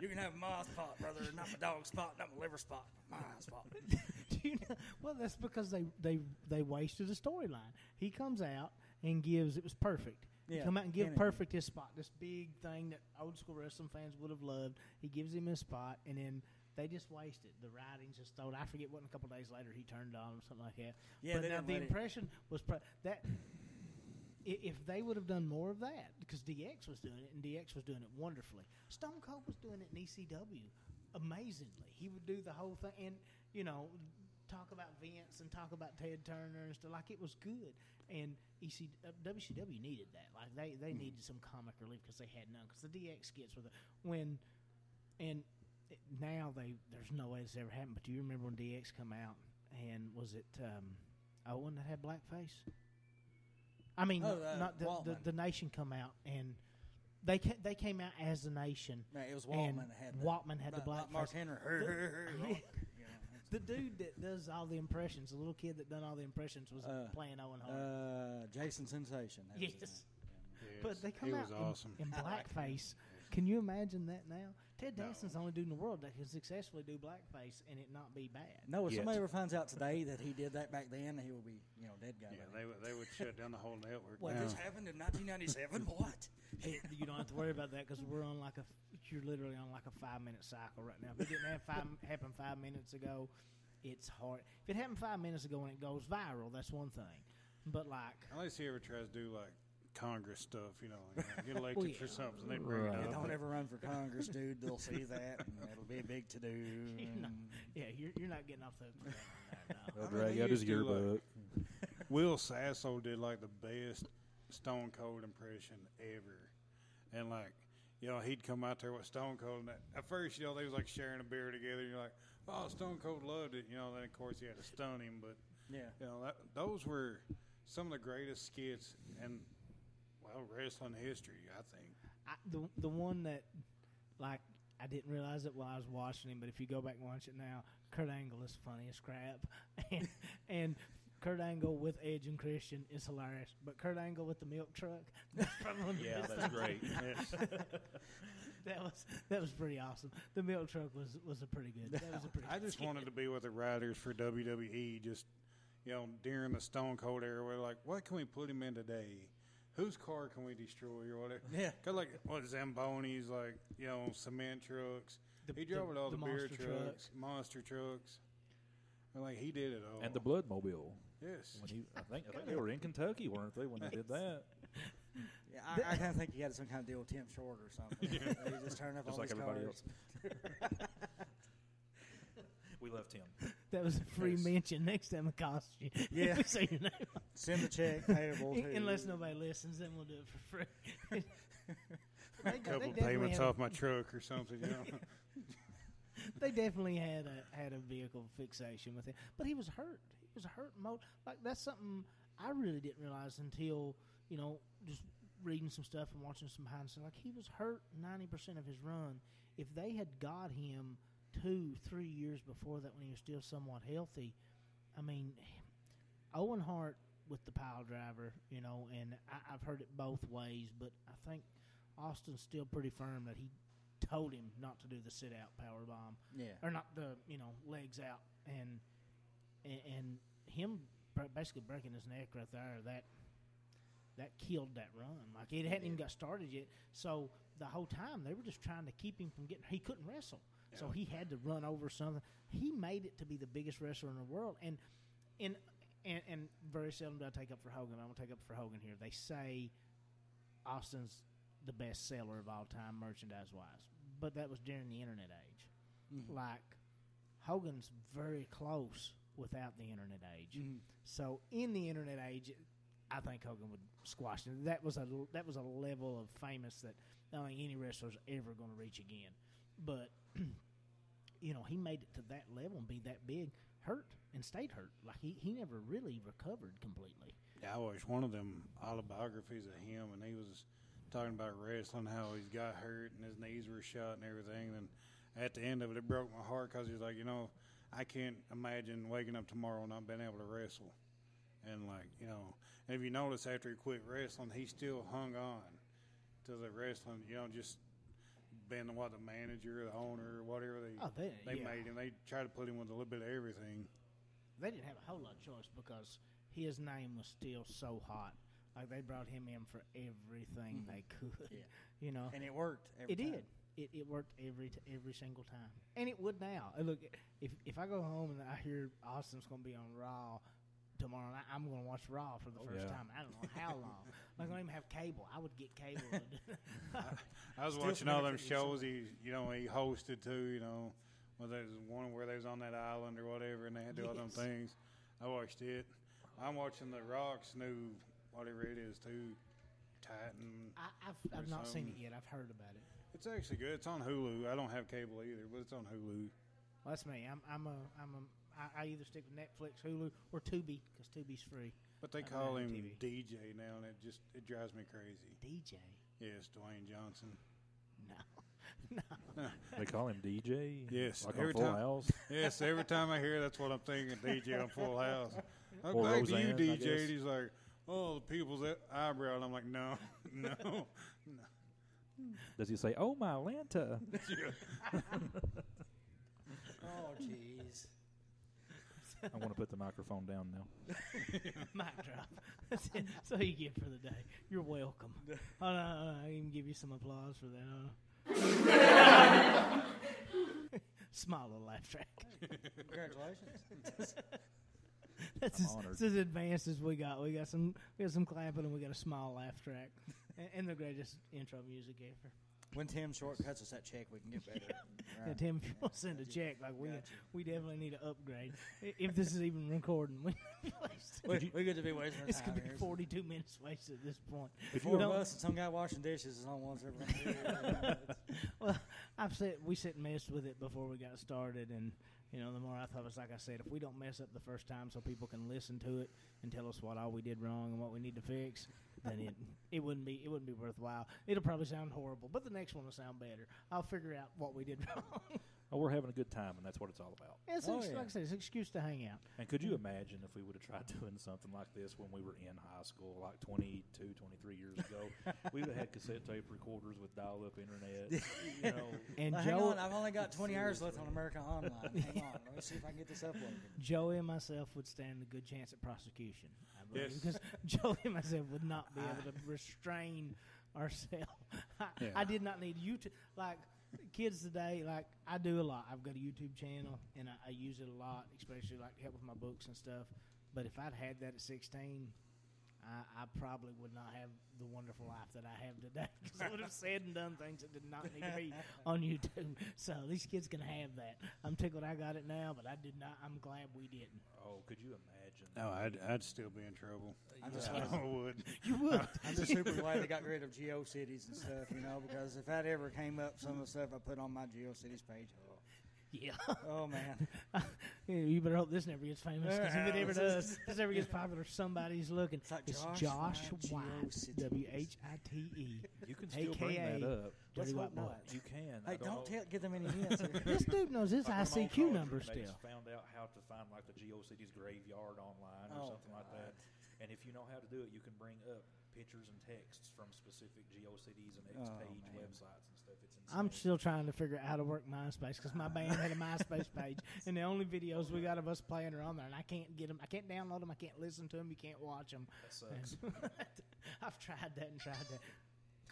You can have my spot, brother, not my dog spot, not my liver spot, my spot. [LAUGHS] Do you know? Well, that's because they they they wasted a storyline. He comes out and gives. It was perfect. Yeah, come out and give perfect his spot. This big thing that old school wrestling fans would have loved. He gives him his spot, and then they just wasted it. the writings just thrown. I forget what. A couple days later, he turned on him, something like that. Yeah, but now the let it- impression was pre- that. If they would have done more of that, because DX was doing it and DX was doing it wonderfully, Stone Cold was doing it in ECW amazingly. He would do the whole thing, and you know, talk about Vince and talk about Ted Turner and stuff. Like it was good, and EC, uh, WCW needed that. Like they they needed some comic relief because they had none. Because the DX skits were the when, and it, now they there's no way this ever happened. But do you remember when DX come out and was it um, Owen that had blackface? I mean, Oh, uh, not the, the the nation come out and they ca- they came out as a nation. Man, it was Waltman that had the, Waltman had the blackface. Mark Henry. [LAUGHS] The- You know, The dude that does all the impressions, the little kid that done all the impressions, was Uh, playing Owen Hart. uh, Jason Sensation. that was his Yes. name. but they Yes, come he out was in, awesome. in [LAUGHS] blackface. Can you imagine that now? Ted No. Danson's the only dude in the world that can successfully do blackface and it not be bad. No, if Yet. somebody ever finds out today that he did that back then, he will be, you know, dead guy. Yeah, they would they would shut down the whole network. What, now. this happened in 1997? what? Hey, you don't have to worry about that because we're on like a you're literally on like a five minute cycle right now. If it didn't have five, happen five minutes ago, it's hard. If it happened five minutes ago and it goes viral, that's one thing. But like, Unless he ever tries to do like Congress stuff, you know, like, get [LAUGHS] elected Well, for something, they bring Right. it Yeah, up. don't but- ever run for Congress, dude. They'll see [LAUGHS] that, and it'll be a big to do. [LAUGHS] You're not- yeah, you're, you're not getting off the. hook for that one. They'll drag out his used to, like- Will Sasso did like the best Stone Cold impression ever, and like you know he'd come out there with Stone Cold, and at- at first you know they was like sharing a beer together. And you're like, oh, Stone Cold loved it, you know. Then of course he had to stun him, but Yeah. you know that those were some of the greatest skits in well wrestling history, I think. I, the the one that like I didn't realize it while I was watching him, but if you go back and watch it now, Kurt Angle is funny as crap, [LAUGHS] and and Kurt Angle with Edge and Christian is hilarious, but Kurt Angle with the milk truck, [LAUGHS] that's probably one of the Yeah, that's great. [LAUGHS] That was that was pretty awesome. The milk truck was was a pretty good. That was a pretty. I just wanted to be with the writers for WWE. Just you know, during the Stone Cold era, we're like, what can we put him in today? Whose car can we destroy or whatever? Yeah. [LAUGHS] Cause like what Zambonis, like you know, cement trucks. The- he drove the- with all the, the beer trucks, trucks. monster trucks. And like he did it all. And the Bloodmobile. yes, When he, I think I think they were in Kentucky, weren't they, when they did that? [LAUGHS] Yeah, I, I kind of think he had some kind of deal with Tim Short or something. [LAUGHS] He just turned up Just all like these everybody cars. else. we left him. That was a free Yes. mention. Next time it costs you. Yeah. If we say your name. Send the check payable to. [LAUGHS] Unless nobody listens, then we'll do it for free. [LAUGHS] They- a they couple definitely payments had a- off my truck or something. You know, [LAUGHS] They definitely had a had a vehicle fixation with him, but he was hurt. He was hurt. Mo- like that's something I really didn't realize until you know just reading some stuff and watching some behind the scenes. Like he was hurt ninety percent of his run. If they had got him two, three years before that when he was still somewhat healthy, I mean, Owen Hart with the pile driver, you know, and I, I've heard it both ways, but I think Austin's still pretty firm that he told him not to do the sit out power bomb. Yeah. or not the you know legs out. And and, and him basically breaking his neck right there that that killed that run. Like it hadn't even got started yet. So the whole time they were just trying to keep him from getting he couldn't wrestle so he had to run over something he made it to be the biggest wrestler in the world and in and, and very seldom do I take up for Hogan. I'm gonna take up for Hogan here. They say Austin's the best seller of all time, merchandise wise, but that was during the internet age. Mm-hmm. Like Hogan's very close without the internet age. Mhm. So in the internet age, I think Hogan would squash him. That was a that was a level of famous that I don't think any wrestler's ever going to reach again. But [CLEARS THROAT] you know, he made it to that level and be that big, hurt and stayed hurt. Like he, he never really recovered completely. Yeah, I watched one of them autobiographies of him, and he was talking about wrestling, how he's got hurt and his knees were shot and everything. And at the end of it, it broke my heart because he's like, you know, I can't imagine waking up tomorrow and not being able to wrestle. And like, you know, and if you notice after he quit wrestling, he still hung on to the wrestling. You know, just being the, what the manager, the owner, or whatever they Oh, they- they yeah. made him. They tried to put him with a little bit of everything. They didn't have a whole lot of choice because his name was still so hot. Like they brought him in for everything mm-hmm. they could. Yeah. [LAUGHS] You know, And it worked. Every it time. did. It, it worked every t- every single time, and it would now. Look, if if I go home and I hear Austin's going to be on Raw tomorrow, night, I'm going to watch Raw for the oh, first yeah. time. I don't know how long. like, I don't even have cable. I would get cable. I was Still watching all them benefit you some- shows he, you know, he hosted too. You know, well, there's one where they was on that island or whatever, and they had to do all them things. I watched it. I'm watching the Rock's new whatever it is too, Titan. I, I've I've not seen it yet. I've heard about it. It's actually good. It's on Hulu. I don't have cable either, but it's on Hulu. Well, that's me. I'm I'm a I'm I, I either stick with Netflix, Hulu, or Tubi because Tubi's free. But they call him TV. DJ now, and it just it drives me crazy. DJ. Yes, Dwayne Johnson. No, [LAUGHS] no. [LAUGHS] They call him DJ. Yes, like every on Full time- House. [LAUGHS] Yes, every time I hear, it, that's what I'm thinking. DJ on Full House. I'm oh, Or glad to you, Roseanne, DJ. guess. He's like, oh, the people's eyebrow, and I'm like, no, no. no. Does he say, "Oh my Lanta"? Oh, jeez. I want to put the microphone down now. [LAUGHS] Mic drop. That's it. That's all you get for the day. You're welcome. Oh, no, no, no, I even give you some applause for that. huh? [LAUGHS] Small little laugh track. Congratulations. [LAUGHS] That's as, that's as advanced as we got. We got some, we got some clapping, and we got a small laugh track, and, and the greatest intro music ever. When Tim shortcuts us that check, we can get better. [LAUGHS] Yeah, Right. Tim, if you want to send a check, like we, Gotcha. we definitely need to upgrade. If this is even recording, we We, we get to be wasting our it's time gonna be here. 42 minutes wasted at this point. Could Four of don't- us and some guy washing dishes is on once every. Well, I've said we sit and messed with it before we got started, and you know, the more I thought was like I said, if we don't mess up the first time, so people can listen to it and tell us what all we did wrong and what we need to fix, then it it wouldn't be it wouldn't be worthwhile. It'll probably sound horrible, but the next one will sound better. I'll figure out what we did [LAUGHS] wrong. Oh, we're having a good time, and that's what it's all about. it's Oh, ex- yeah. like I said, it's an excuse to hang out. And could you imagine if we would have tried [LAUGHS] doing something like this when we were in high school, like 22, 23 years ago? [LAUGHS] we would have had cassette tape recorders with dial-up internet. you know, And Well, hang Joe, on, I've only got 20 hours left on America Online. Hang on, let me see if I can get this uploaded. Joey and myself would stand a good chance at prosecution. I believe, Yes. because [LAUGHS] Joey and myself would not be able to restrain ourselves. I, Yeah. I did not need you to like kids today. Like I do a lot. I've got a YouTube channel and I, I use it a lot, especially like to help with my books and stuff. But if I'd had that at sixteen. I, I probably would not have the wonderful life that I have today [LAUGHS] because I would have said and done things that did not need to be [LAUGHS] on YouTube. So these kids can have that. I'm tickled I got it now, but I did not. I'm glad we didn't. oh, could you imagine? No, oh, I'd, I'd still be in trouble. I'm [LAUGHS] just, Yeah. I would. [LAUGHS] You would. I'm just [LAUGHS] super glad they got rid of GeoCities and stuff, you know, because if that ever came up, some of the stuff I put on my GeoCities page, oh, Yeah. oh man. [LAUGHS] You better hope this never gets famous because if it ever [LAUGHS] does, this if ever gets popular, somebody's looking. It's like It's Josh Josh White, White, GeoCities. W H I T E. You can still bring that up. Let's Dirty hope White Boy. You can. I Hey, don't know. tell, give them any hints. [LAUGHS] This dude knows his Like ICQ number still. Found out how to find like the GeoCities graveyard online or Oh, something like that. And if you know how to do it, you can bring up pictures and texts from specific GeoCities and Oh, X-page man. websites and stuff. It's insane. I'm still trying to figure out how to work MySpace because my band had a MySpace [LAUGHS] page, and the only videos we got of us playing are on there, and I can't get them. I can't download them. I can't listen to them. You can't watch them. That sucks. [LAUGHS] I've tried that and tried that.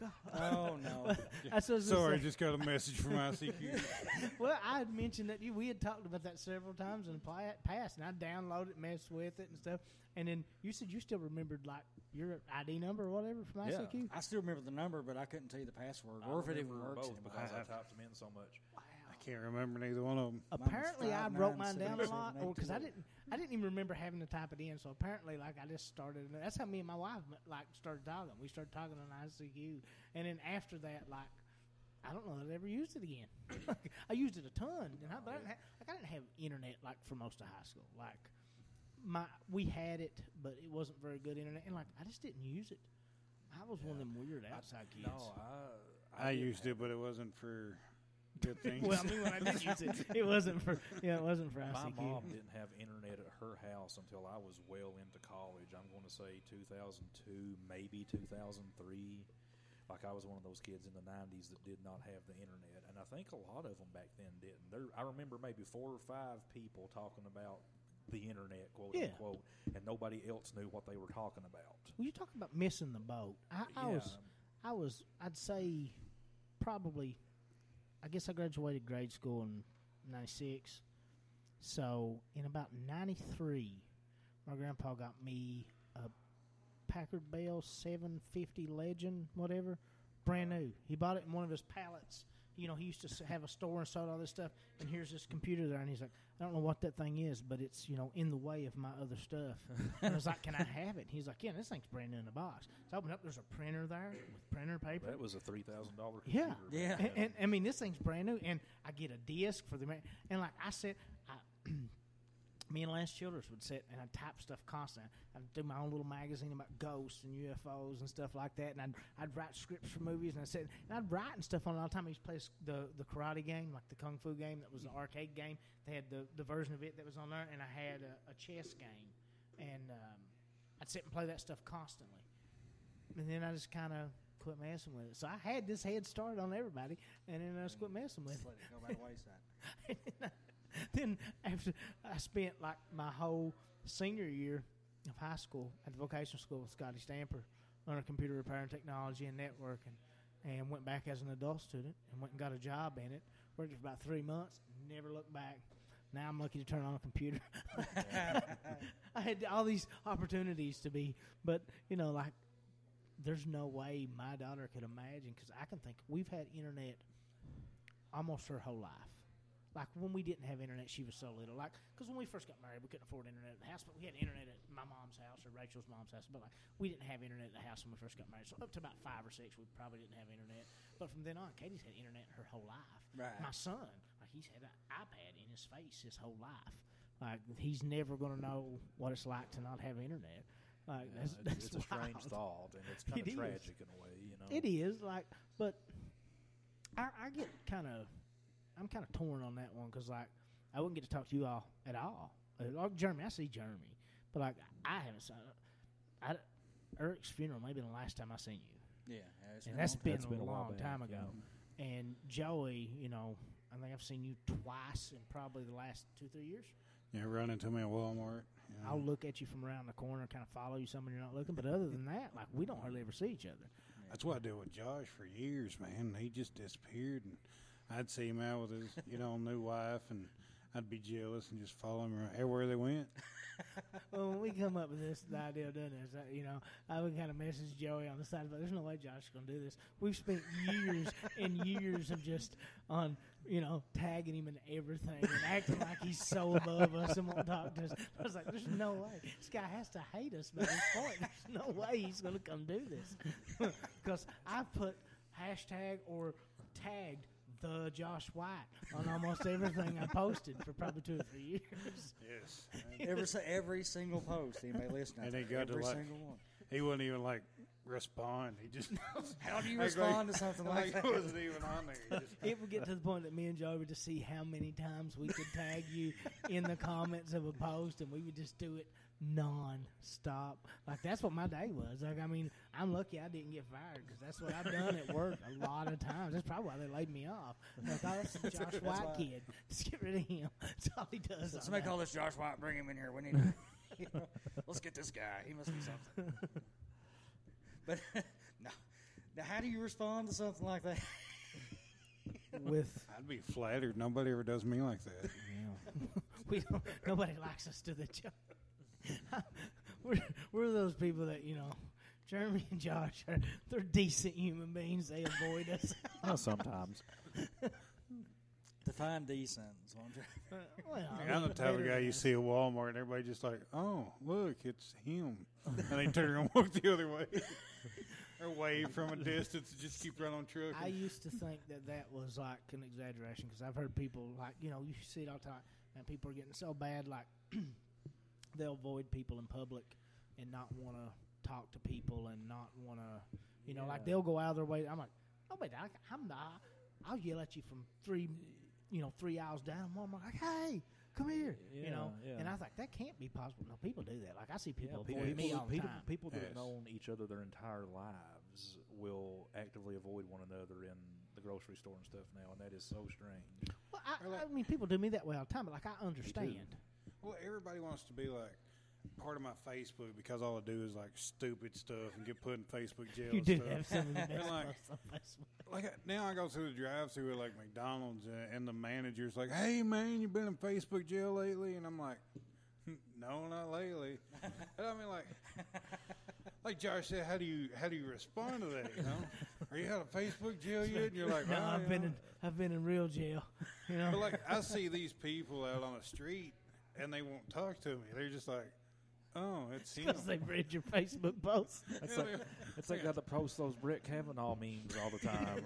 God. oh no. [LAUGHS] That's what I was gonna Sorry, say. just got a message from ICQ. [LAUGHS] Well, I had mentioned that you, we had talked about that several times in the pla- past, and I downloaded, it, messed with it, and stuff. And then you said you still remembered like your ID number or whatever from Yeah. ICQ. I still remember the number, but I couldn't tell you the password or if it even remember works both anymore. because I, I- typed them in so much. I can't remember neither one of them. was Apparently, I five, wrote mine down a lot, or because I didn't, I didn't even remember having to type it in. So apparently, like I just started. That's how me and my wife like started talking. We started talking on ICQ, and then after that, like. I don't know that I ever used it again. [LAUGHS] I used it a ton, and I, but I didn't, ha- like, I didn't have internet like for most of high school. Like my, we had it, but it wasn't very good internet, and like I just didn't use it. I was one of them weird outside kids. No, I I didn't used it, but it wasn't for good things. well, I mean, when I did use it, [LAUGHS] it wasn't for yeah, it wasn't for My ICQ. mom didn't have internet at her house until I was well into college. I'm going to say 2002, maybe 2003. Like I was one of those kids in the 90s that did not have the internet, and I think a lot of them back then didn't. There, I remember maybe four or five people talking about the internet, quote Yeah. unquote, and nobody else knew what they were talking about. Well, you talk about missing the boat. I, I Yeah. was, I was, I'd say, probably. I guess I graduated grade school in '96, so in about '93, my grandpa got me a Packard Bell 750 Legend, whatever, brand new. He bought it in one of his pallets. You know, he used to have a store and sold all this stuff. And here's this computer there, and he's like, I don't know what that thing is, but it's you know in the way of my other stuff. and I was like, Can I have it? He's like, Yeah, this thing's brand new in the box. So I opened up. There's a printer there with printer paper. That was a three thousand dollar Yeah. computer. back Yeah. And, and I mean, this thing's brand new, and I get a disc for the ma- and like I said, I, [CLEARS THROAT] me and Lance Childers would sit and I'd type stuff constantly. I'd do my own little magazine about ghosts and UFOs and stuff like that, and I'd I'd write scripts for movies and I'd sit and I'd write and stuff on it all the time. I used to play the the karate game, like the kung fu game that was the arcade game. They had the the version of it that was on there, and I had a, a chess game, and um, I'd sit and play that stuff constantly. And then I just kind of quit messing with it. So I had this head start on everybody, and then I just quit messing with Just it. let it go by the wayside. [LAUGHS] [LAUGHS] [LAUGHS] then after I spent like my whole senior year of high school at the vocational school with Scotty Stamper learning computer repair and technology and networking, and went back as an adult student and went and got a job in it. Worked for about three months, never looked back. Now I'm lucky to turn on a computer. [LAUGHS] I had all these opportunities to be, but you know, like there's no way my daughter could imagine because I can think we've had internet almost her whole life. Like when we didn't have internet, she was so little. Like because when we first got married, we couldn't afford internet at the house, but we had internet at my mom's house or Rachel's mom's house. But like we didn't have internet at the house when we first got married. So up to about five or six, we probably didn't have internet. But from then on, Katie's had internet her whole life. Right. My son, like he's had an iPad in his face his whole life. Like he's never going to know what it's like to not have internet. Like Yeah, that's, it's, that's it's a strange thought, and it's kind [LAUGHS] It of is. tragic in a way. You know, It is like, but I, I get kind of, I'm kind of torn on that one because like I wouldn't get to talk to you all at all. Like oh, Jeremy, I see Jeremy, but like I haven't seen. I, Eric's funeral may be the last time I seen you, Yeah, yeah, and that's been, That's a been a while long back, time yeah. ago. And Joey, you know, I think I've seen you twice in probably the last two three years. Yeah, run into me at Walmart. you know. I'll look at you from around the corner, kind of follow you some when you're not looking. But other than that, like we don't hardly ever see each other. That's what I did with Josh for years, man. He just disappeared, and I'd see him out with his, you know, new wife, and I'd be jealous and just follow him around everywhere they went. [LAUGHS] well, when we come up with this the idea of doing this, you know, I would kind of message Joey on the side, but there's no way Josh is going to do this. We've spent years and years of just on, you know, tagging him in everything and acting like he's so above us and won't talk to us. I was like, there's no way. This guy has to hate us by this point. There's no way he's going to come do this. [LAUGHS] Because I put hashtag or tagged the Josh White on almost everything I posted for probably two or three years. Yes. every every single post. Anybody [LAUGHS] listening? And he there, got to every like- single one. he wouldn't even like respond. He just [LAUGHS] How do you [LAUGHS] respond like- to something like like that? he wasn't even on there. He just, it would get to the point that me and Joey would just see how many times we could tag you in the comments of a post, and we would just do it non-stop. Like that's what my day was. Like I mean, I'm lucky I didn't get fired because that's what I've done at work a lot of times. That's probably why they laid me off. Like, oh, [LAUGHS] that's the Josh White why. kid. Let's get rid of him. [LAUGHS] That's all he does. Let's all make all this Josh White. Bring him in here. We need. To, you know, let's get this guy. He must be something. [LAUGHS] but no. Now, how do you respond to something like that? with. I'd be flattered. Nobody ever does me like that. we don't, nobody likes us to the job. [LAUGHS] we're we're those people that you know. Jeremy and Josh are they're decent human beings. They avoid us. [LAUGHS] Well, sometimes. [LAUGHS] Define decent. is what I'm trying- well, I'm the type of guy you see at Walmart, and everybody just like, oh, look, it's him. and they turn around and walk the other way. or wave from a distance and just keep running on trucking. I used to think that that was like an exaggeration because I've heard people like you know you see it all the time, and people are getting so bad like [CLEARS THROAT] they'll avoid people in public and not want to talk to people and not want to you know like they'll go out of their way. I'm like, oh wait, I, I'm not. I'll yell at you from three, you know, three hours down. I'm like, hey, come here, you know. Yeah, yeah. And I was like, that can't be possible. No, people do that. Like I see people yeah, avoid people, me all the people, time. people that Yes. have known each other their entire lives will actively avoid one another in the grocery store and stuff now, and that is so strange. Well, I, like- I mean, people do me that way all the time, but like I understand. Well, everybody wants to be like part of my Facebook because all I do is like stupid stuff and get put in Facebook [LAUGHS] jail. You and do stuff. have some of the best like- posts on Facebook. Like I- now, I go through the drive-through at like McDonald's, uh, and the manager's like, "Hey, man, you been in Facebook jail lately?" And I'm like, "Hmm, [LAUGHS] "No, not lately." and I mean, like, like Josh said, how do you how do you respond to that? You know, are you out of Facebook jail yet? And you're like, [LAUGHS] No, "Oh, I've been know." in I've been in real jail. You know, But like, I see these people out on the street, and they won't talk to me. They're just like, "Oh, it's [LAUGHS] him." because they've read your Facebook posts. [LAUGHS] It's like it's like that that [LAUGHS] posts those Brett Kavanaugh memes all the time.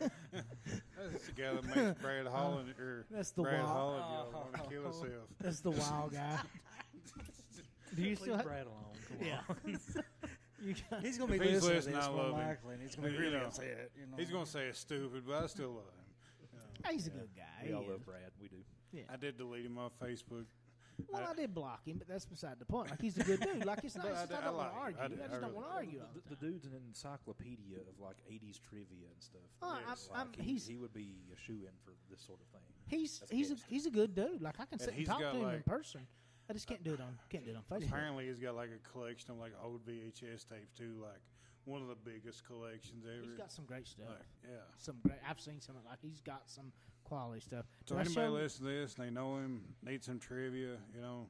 That's the guy that makes Brad Holland or That's the Brad wild- Holland you uh-huh. know, want to kill himself. That's the wild guy. Do you Leave still have? Brad alone. Come Yeah. on. You got, He's going to be If he's listening to listening, this I more love him. likely, and he's going to be You really know, upset. You know? He's going to say it's stupid, but I still love him. You he's a good guy. We all he love. Brad. We do. Yeah. I did delete him off Facebook. Well, I did block him, but that's beside the point. Like he's a good dude. Like it's [LAUGHS] not. But I, I I I don't want to argue. I I, just I don't want to argue. The, the the dude's an encyclopedia of like '80s trivia and stuff. Oh, It's I'm- like I'm- he, he's- he would be a shoe in for this sort of thing. He's That's a he's a, he's a good dude. Like I can sit and he's talk to got, him in person. I just can't do it on can't do it on Facebook. Apparently, he's got like a collection of like old VHS tapes too, like one of the biggest collections ever. He's got some great stuff. like, yeah. Some great. I've seen some. Like he's got some quality stuff. So Did anybody show- listen to this and they know him, need some trivia, you know,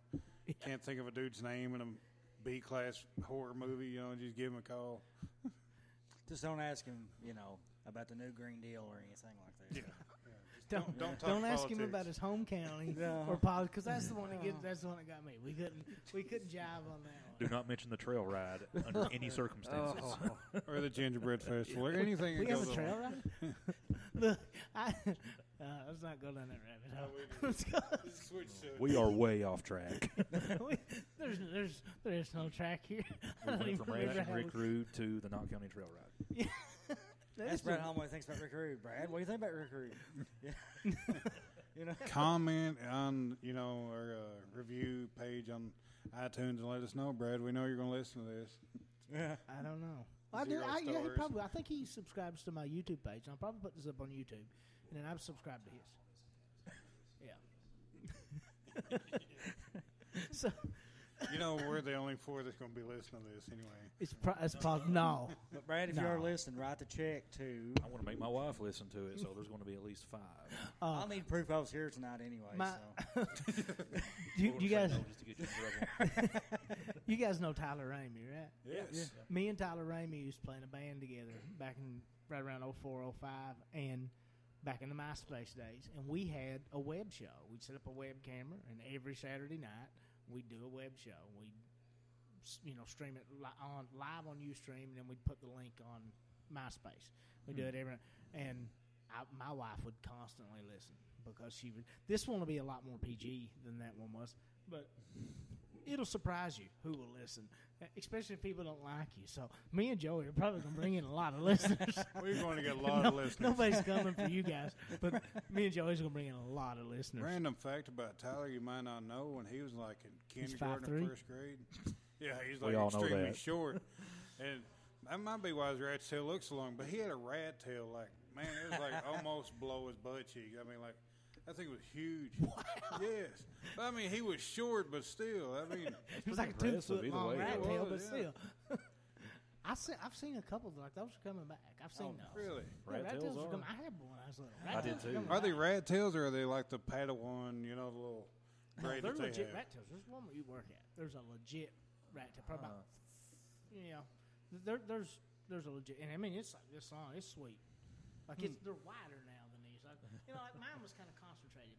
can't think of a dude's name in a B class horror movie, you know, just give him a call. [LAUGHS] Just don't ask him, you know, about the new Green Deal or anything like that. Yeah. Don't, Don't- don't don't, ask him about his home county [LAUGHS] No. or politics because that's the one that get, that's the one that got me. We couldn't we couldn't jive on that Do not mention the trail ride under any [LAUGHS] circumstances. Oh. Or the gingerbread festival or anything We have a trail on. ride. Look, I uh, let's not go down that rabbit hole. [LAUGHS] Let's go. Switch to We are way off track. [LAUGHS] we, there's there's there's no track here. [LAUGHS] I We don't went even from remember Ranch how and Rick we- Rude to the Knott County Trail Ride. That Ask Brad the- Holm what he thinks about Rick Rude. Brad, what do you think about Rick Rude? Yeah. you know, comment on, you know, our uh, review page on iTunes and let us know, Brad. We know you're going to listen to this. yeah. I don't know. I did. Zero I, yeah, he stars. probably. I think he subscribes to my YouTube page. and I'll probably put this up on YouTube, and then I've subscribed to his. [LAUGHS] Yeah. [LAUGHS] so You know, we're the only four that's going to be listening to this anyway. it's pro- it's probably no. But Brad, if you are listening, write the check to. I want to make my wife listen to it, so there's going to be at least five. Uh, I'll need proof I was here tonight anyway. My- so. [LAUGHS] You, We're you gonna guys, no just to get you in trouble. you guys know Tyler Ramey, right? Yes. Me and Tyler Ramey used to play in a band together back in right around 04, 05, and back in the MySpace days. And we had a web show. We'd set up a web camera, and every Saturday night we'd do a web show. We'd you know stream it li- on live on UStream, and then we'd put the link on MySpace. We do hmm. it every and I, my wife would constantly listen because she would. This one will be a lot more PG than that one was, but it'll surprise you who will listen, especially if people don't like you. So me and Joey are probably gonna bring in a lot of listeners. [LAUGHS] We're going to get a lot No- of listeners. Nobody's coming for you guys, but me and Joey's gonna bring in a lot of listeners. Random fact about Tyler you might not know when he was like in kindergarten or first grade. [LAUGHS] Yeah, he's We like all know extremely that. short. [LAUGHS] And that might be why his rat tail looks so long, but he had a rat tail like man, it was like almost blow his butt cheek. I mean like that thing was huge. [LAUGHS] Yes. I mean he was short but still, I mean [LAUGHS] It was like a two impressive foot either long way, rat tail, It but was, still. [LAUGHS] I see, I've seen a couple like those are coming back. I've seen oh, those. really. Yeah, Rat rat tails tails are are. coming. I had one I was little. I did too. coming Are they rat tails or are they like the Padawan, you know, the little No, grade they're that they legit have? rat tails. There's one where you work at. There's a legit rat tail. Probably about, uh-huh. you know, there, there's there's a legit, and I mean it's like this long. It's sweet. Like it's hmm. they're wider now than these. Like, you know, like mine was kind of concentrated.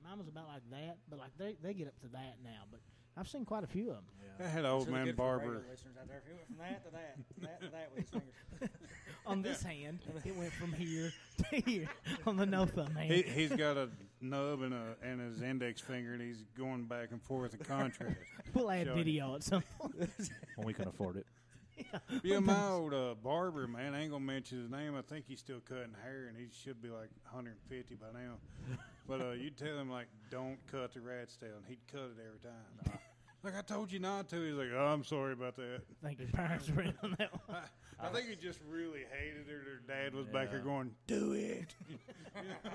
Mine was about like that, but like they they get up to that now. But I've seen quite a few of them. Yeah. I had an old really man good barber. regular listeners out there. If he went from that to that, that to that with his fingers. [LAUGHS] On this hand, it went from here to here on the no thumb hand. He, he's got a nub and a and his index finger, and he's going back and forth in contrast. we'll add Showing video at some point. [LAUGHS] when we can afford it. [LAUGHS] yeah, my old uh, barber man, I ain't gonna mention his name. I think he's still cutting hair, and he should be like 150 by now. [LAUGHS] But uh, you tell him like, don't cut the rat's tail, and he'd cut it every time. [LAUGHS] Like I told you not to. He's like, oh, I'm sorry about that. I think your parents were in on that one. I, I think he just really hated it. Their dad was back there going, do it.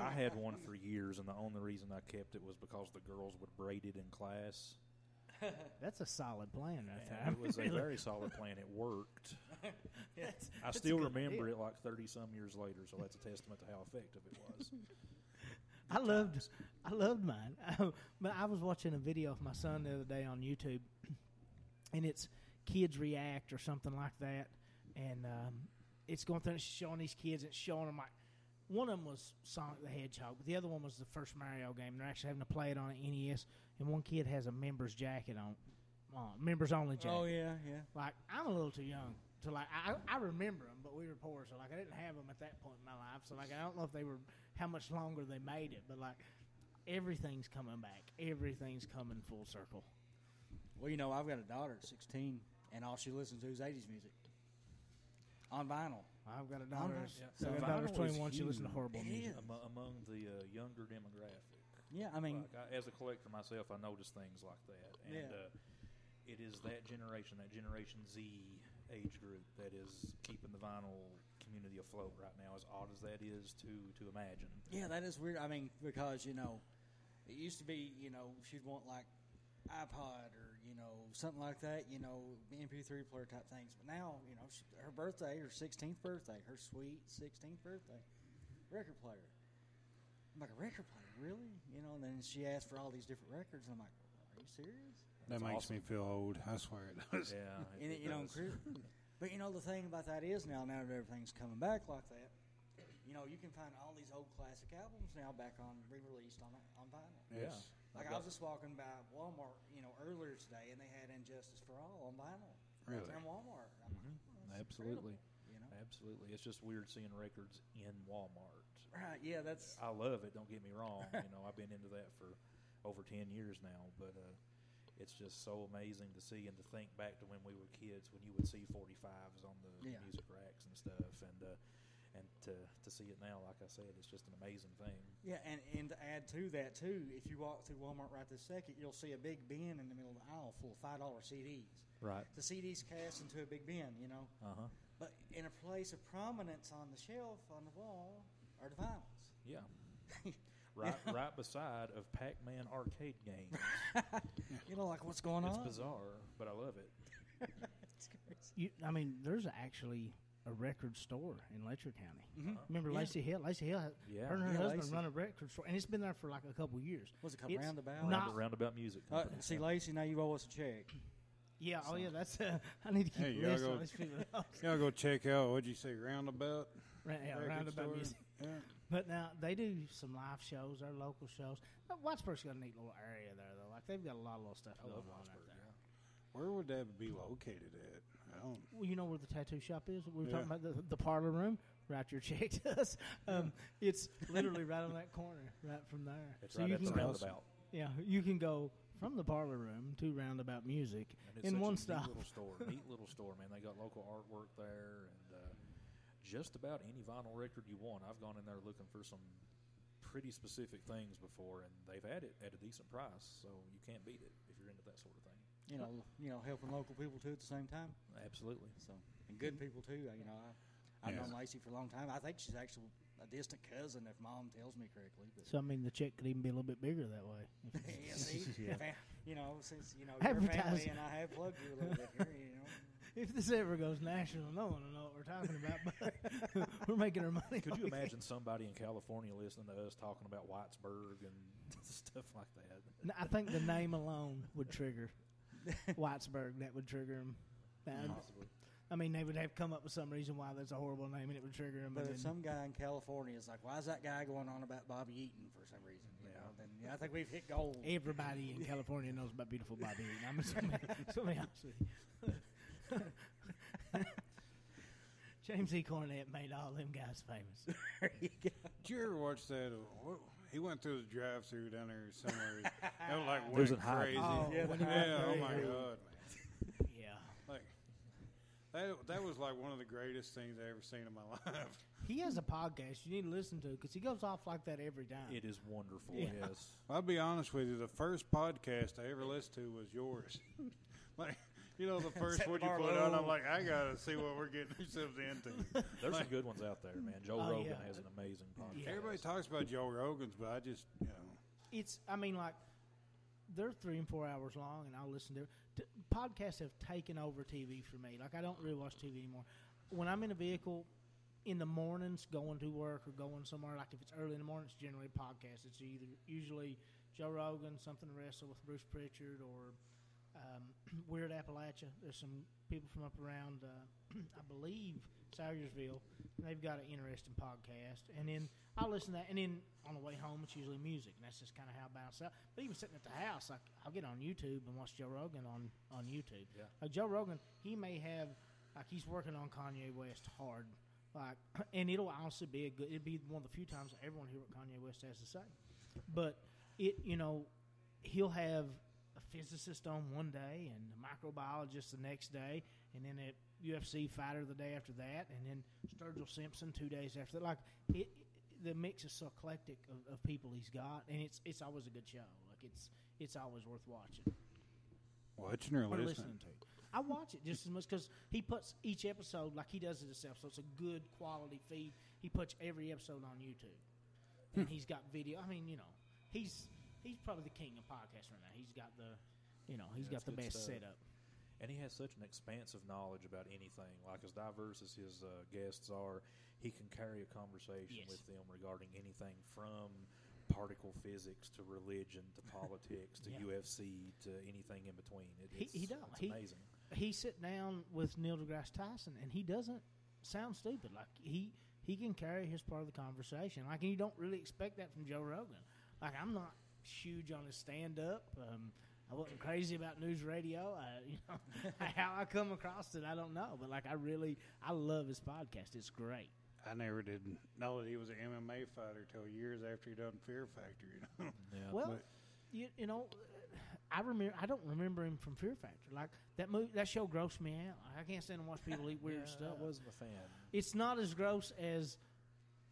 I had one for years, and the only reason I kept it was because the girls would braid it in class. [LAUGHS] That's a solid plan there. And it was a very solid plan. It worked. [LAUGHS] That's- I that's still remember it like 30 some years later, so that's a testament to how effective it was. [LAUGHS] I loved, I loved mine. but I was watching a video of my son the other day on YouTube, [CLEARS THROAT] and it's kids react or something like that, and um, it's going through and showing these kids. and showing them like one of them was Sonic the Hedgehog, but the other one was the first Mario game. They're actually having to play it on an NES, and one kid has a members jacket on, uh, members only jacket. Oh yeah, yeah. Like I'm a little too young to like. I I remember them, but we were poor, so like I didn't have them at that point in my life. So like I don't know if they were how much longer they made it, but like everything's coming back. Everything's coming full circle. Well, you know, I've got a daughter at 16, and all she listens to is 80s music on vinyl. I've got a daughter. Alright. Yeah. So So my daughter's 21. She listens to horrible music. is. Among the uh, younger demographic. Yeah, I mean, like I, as a collector myself, I notice things like that, and Yeah. uh, it is that generation, that Generation Z age group, that is keeping the vinyl community afloat right now. As odd as that is to to imagine. yeah, that is weird. I mean, because you know, it used to be, you know, she'd want like iPod or you know something like that, you know, MP3 player type things. But now, you know, she, her birthday, her 16th birthday, her sweet 16th birthday, record player. I'm like a record player, really? You know, and then she asked for all these different records, and I'm like, are you serious? That makes awesome. me feel old. I swear it does. Yeah, [LAUGHS] And it, you know, does. Chris- but you know the thing about that is now, now that everything's coming back like that, you know, you can find all these old classic albums now back on re-released on on vinyl. Yeah. Like I've was just walking by Walmart, you know, earlier today, and they had "Injustice for All" on vinyl. right Really? there in Walmart. I'm like, Mhm. "Oh, Absolutely. incredible," You know. Absolutely, it's just weird seeing records in Walmart. Right. Yeah. That's. I love it. Don't get me wrong. you know, I've been into that for over ten years now, but uh, it's just so amazing to see and to think back to when we were kids, when you would see 45s on the Yeah. music racks and stuff, and uh, and to to see it now, like I said, it's just an amazing thing. Yeah, and, and to add to that too, if you walk through Walmart right this second, you'll see a big bin in the middle of the aisle full of five dollar CDs. Right. The CDs cast into a big bin, you know. Uh huh. But in a place of prominence on the shelf on the wall are the vinyls. Yeah. [LAUGHS] right, right beside of Pac-Man arcade games. [LAUGHS] You know, like what's going on? it's on? bizarre, but I love it. [LAUGHS] It's crazy. You, I mean, there's actually a record store in Letcher County. Mhm. Remember Yeah. Lacey Hill? Lacey Hill, had, Yeah. her and her Yeah, husband Lacey. run a record store, and it's been there for like a couple years. What's it called? It's Roundabout. not- Round, roundabout music. Uh, Company. see, Lacey, now you owe us a check. Yeah, oh yeah, that's. Uh, I need to keep Hey, a you gotta list go- of these people. Y'all go check out. What'd you say? Roundabout. Ra- yeah, record roundabout store? music. Yeah. But now they do some live shows, their local shows. But Whitesburg's got a neat little area there, though. Like they've got a lot of little stuff I going on out there. Where would that be located at? I don't. Well, you know where the tattoo shop is? We were Yeah. talking about the, the parlor room. Write your [LAUGHS] check to us. Um, It's literally right on that corner, right from there. It's so right you at can the go, roundabout. yeah, you can go from the parlor room to Roundabout Music And it's in one a stop. Neat little store, neat little store, man. They got local artwork there, and uh, just about any vinyl record you want. I've gone in there looking for some pretty specific things before, and they've had it at a decent price, so you can't beat it if you're into that sort of thing. You know, [LAUGHS] you know, helping local people too at the same time. Absolutely. So, and good mm-hmm. people too. Uh, you know, I, I've Yeah. known Lacey for a long time. I think she's actually a distant cousin, if Mom tells me correctly. But So I mean, the check could even be a little bit bigger that way. [LAUGHS] yeah, see, [LAUGHS] Yeah. You know, since you know your family and I have plugged you a little bit here, you know. If this ever goes national, no one will know what we're talking about. But [LAUGHS] we're making our money. Could you it. imagine somebody in California listening to us talking about Whitesburg and [LAUGHS] stuff like that? No, I think the name alone would trigger Whitesburg. That would trigger them. Possibly. I mean, they would have come up with some reason why that's a horrible name, and it would trigger them. But if then- some guy in California is like, "Why is that guy going on about Bobby Eaton for some reason?" You Yeah. know, then yeah, I think we've hit gold. everybody in California knows about beautiful Bobby Eaton. I'm assuming. [LAUGHS] somebody else. [LAUGHS] James E. Cornette made all them guys famous. [LAUGHS] There you go. Did you ever watch that? Uh, what, he went through the drive-through down there somewhere. that was like It was [LAUGHS] went in crazy. Oh, Yeah, when the he went yeah, oh my yeah. god, man! Yeah. Like that. That was like one of the greatest things I ever seen in my life. He has a podcast you need to listen to because he goes off like that every time. It is wonderful, Yeah. yes. I'll be honest with you. The first podcast I ever listened to was yours. like, you know, the [LAUGHS] first one you put out, low. I'm like, I gotta see what we're getting ourselves into. [LAUGHS] There's Like- some good ones out there, man. Joe Oh, Rogan yeah. has an amazing podcast. Yeah. Everybody talks about Joe Rogan's, but I just, you know, it's I mean like they're three and four hours long, and I'll listen to. T- podcasts have taken over TV for me. Like I don't really watch TV anymore. When I'm in a vehicle in the mornings, going to work or going somewhere, like if it's early in the morning, it's generally a podcast. It's either usually Joe Rogan, something to wrestle with Bruce Prichard, or um, [CLEARS THROAT] Weird Appalachia. There's some people from up around, uh, [CLEARS THROAT] I believe, Salyersville. They've got an interesting podcast, and then I'll listen to that. And then on the way home, it's usually music, and that's just kind of how I bounce out. But even sitting at the house, like I'll get on YouTube and watch Joe Rogan on on YouTube. Yeah. Like Joe Rogan, he may have like he's working on Kanye West hard. Like, [CLEARS THROAT] and it'll honestly be a good. It'd be one of the few times everyone hear what Kanye West has to say. But it, you know, he'll have a physicist on one day and a microbiologist the next day, and then a UFC fighter the day after that, and then Sturgill Simpson two days after that. Like it, the mix is so eclectic of, of people he's got, and it's it's always a good show. Like it's it's always worth watching Watching or or listening? to. I watch it just as much because he puts each episode like he does it himself, so it's a good quality feed. He puts every episode on YouTube, Hmm. and he's got video. I mean, you know, he's he's probably the king of podcasts right now. He's got the, you know, he's Yeah, got the best stuff. setup. And he has such an expansive knowledge about anything. Like as diverse as his uh, guests are, he can carry a conversation Yes. with them regarding anything from particle physics to religion to [LAUGHS] politics to Yeah. UFC to anything in between. It, He- it's, he does. It's He- amazing. He sit down with Neil deGrasse Tyson, and he doesn't sound stupid. Like he he can carry his part of the conversation. Like and you don't really expect that from Joe Rogan. Like I'm not huge on his stand up. Um, I wasn't crazy about news radio. I, [LAUGHS] you know [LAUGHS] how I come across it, I don't know. But like I really I love his podcast. It's great. I never did know that he was an MMA fighter till years after he done Fear Factor. You know, [LAUGHS] Yeah. Well, But- you, you know, I remember. I don't remember him from Fear Factor. Like that movie, that show grossed me out. I can't stand to watch people eat weird Yeah, stuff. I wasn't a fan. It's not as gross as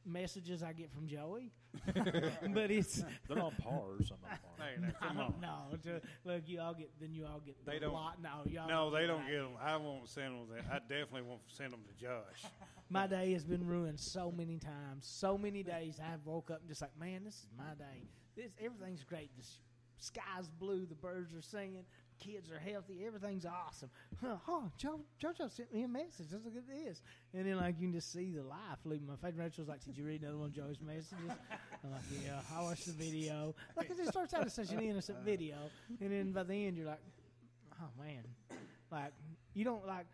messages I get from Joey, [LAUGHS] but it's. They're on par. Some of them are. hey, now, come on. No, to- look, you all get then you all get They the don't- lot. No, y'all No, they don't get them. I won't send them. That. I definitely won't send them to Josh. [LAUGHS] My day has been ruined so many times. So many days I've woke up and just like, man, this is my day. This everything's great. The s- sky's blue. The birds are singing. Kids are healthy. Everything's awesome. Huh, huh, Jo- JoJo sent me a message. Let's look at this. And then like you can just see the life leaving my face. Rachel's like, "Did you read another one of Joey's messages?" I'm like, "Yeah." I watched the video. Like it just starts out as such an innocent video, and then by the end you're like, "Oh man!" Like you don't like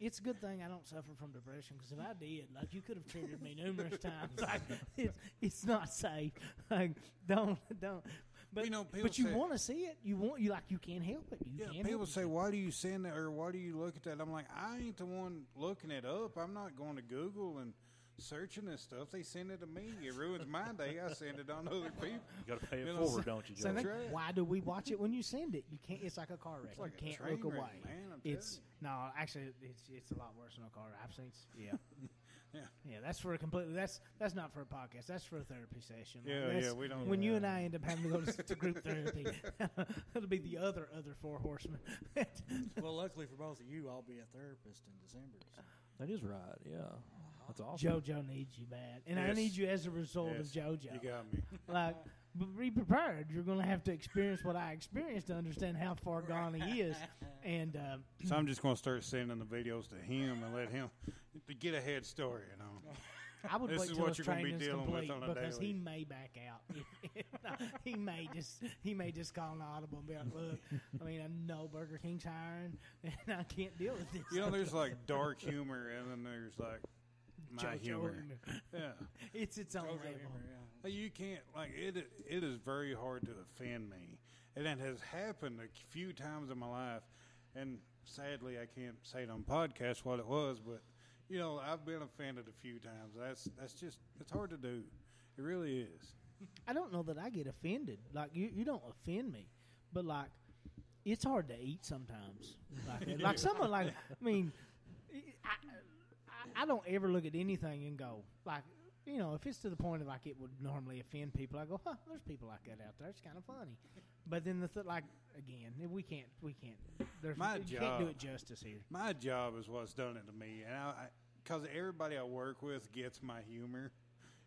it's a good thing I don't suffer from depression because if I did, like you could have triggered me numerous [LAUGHS] times. Like it's it's not safe. Like don't don't. But You know, but you say- want to see it. You want you like you can't help it. You Yeah, can't. people say, it. "Why do you send that?" or "Why do you look at that?" I'm like, I ain't the one looking it up. I'm not going to Google and searching this stuff. They send it to me. It ruins my day. I send it on other people. [LAUGHS] You got to pay it You know, forward, don't you, Joe? then, right. why do we watch it when you send it? You can't. It's like a car wreck. It's like you can't train look wreck, away. man, I'm it's telling no, actually, it's it's a lot worse than a car. wreck. I've seen. Yeah. [LAUGHS] Yeah. Yeah, that's for a completely. That's that's not for a podcast. That's for a therapy session. Like, Yeah, that's- yeah, we don't- When you and I end up having to go to, to group therapy, [LAUGHS] [LAUGHS] it'll be the other other four horsemen. well, luckily for both of you, I'll be a therapist in December. so. That is right. Yeah, that's awesome. JoJo needs you bad, and I Yes. need you as a result Yes, of JoJo. You got me. [LAUGHS] like, but be prepared. You're going to have to experience what I experienced to understand how far gone he is. And um, So I'm just going to start sending the videos to him and let him to get a head story. You know. I would This wait is till what his you're gonna be training's dealing with complete on a because he may back out. [LAUGHS] he may just he may just call an audible and be like, "Look, I mean, I know Burger King's hiring, [LAUGHS] and I can't deal with this." You know, there's like dark humor, and then there's like my JoJo humor. humor. [LAUGHS] Yeah. It's its own JoJo label. humor, yeah. You can't like it. It is very hard to offend me, and it has happened a few times in my life. And sadly, I can't say it on podcast what it was, but you know, I've been offended a few times. That's that's just it's hard to do. It really is. I don't know that I get offended. Like you, you don't offend me, but like it's hard to eat sometimes. Like, [LAUGHS] like someone like I mean, I, I don't ever look at anything and go like you know if it's to the point of like it would normally offend people. I go, huh, there's people like that out there. It's kind of funny. But then the th- like again, we can't we can't. There's My you can't do job- it justice here. My job is what's done it to me, and I because everybody I work with gets my humor.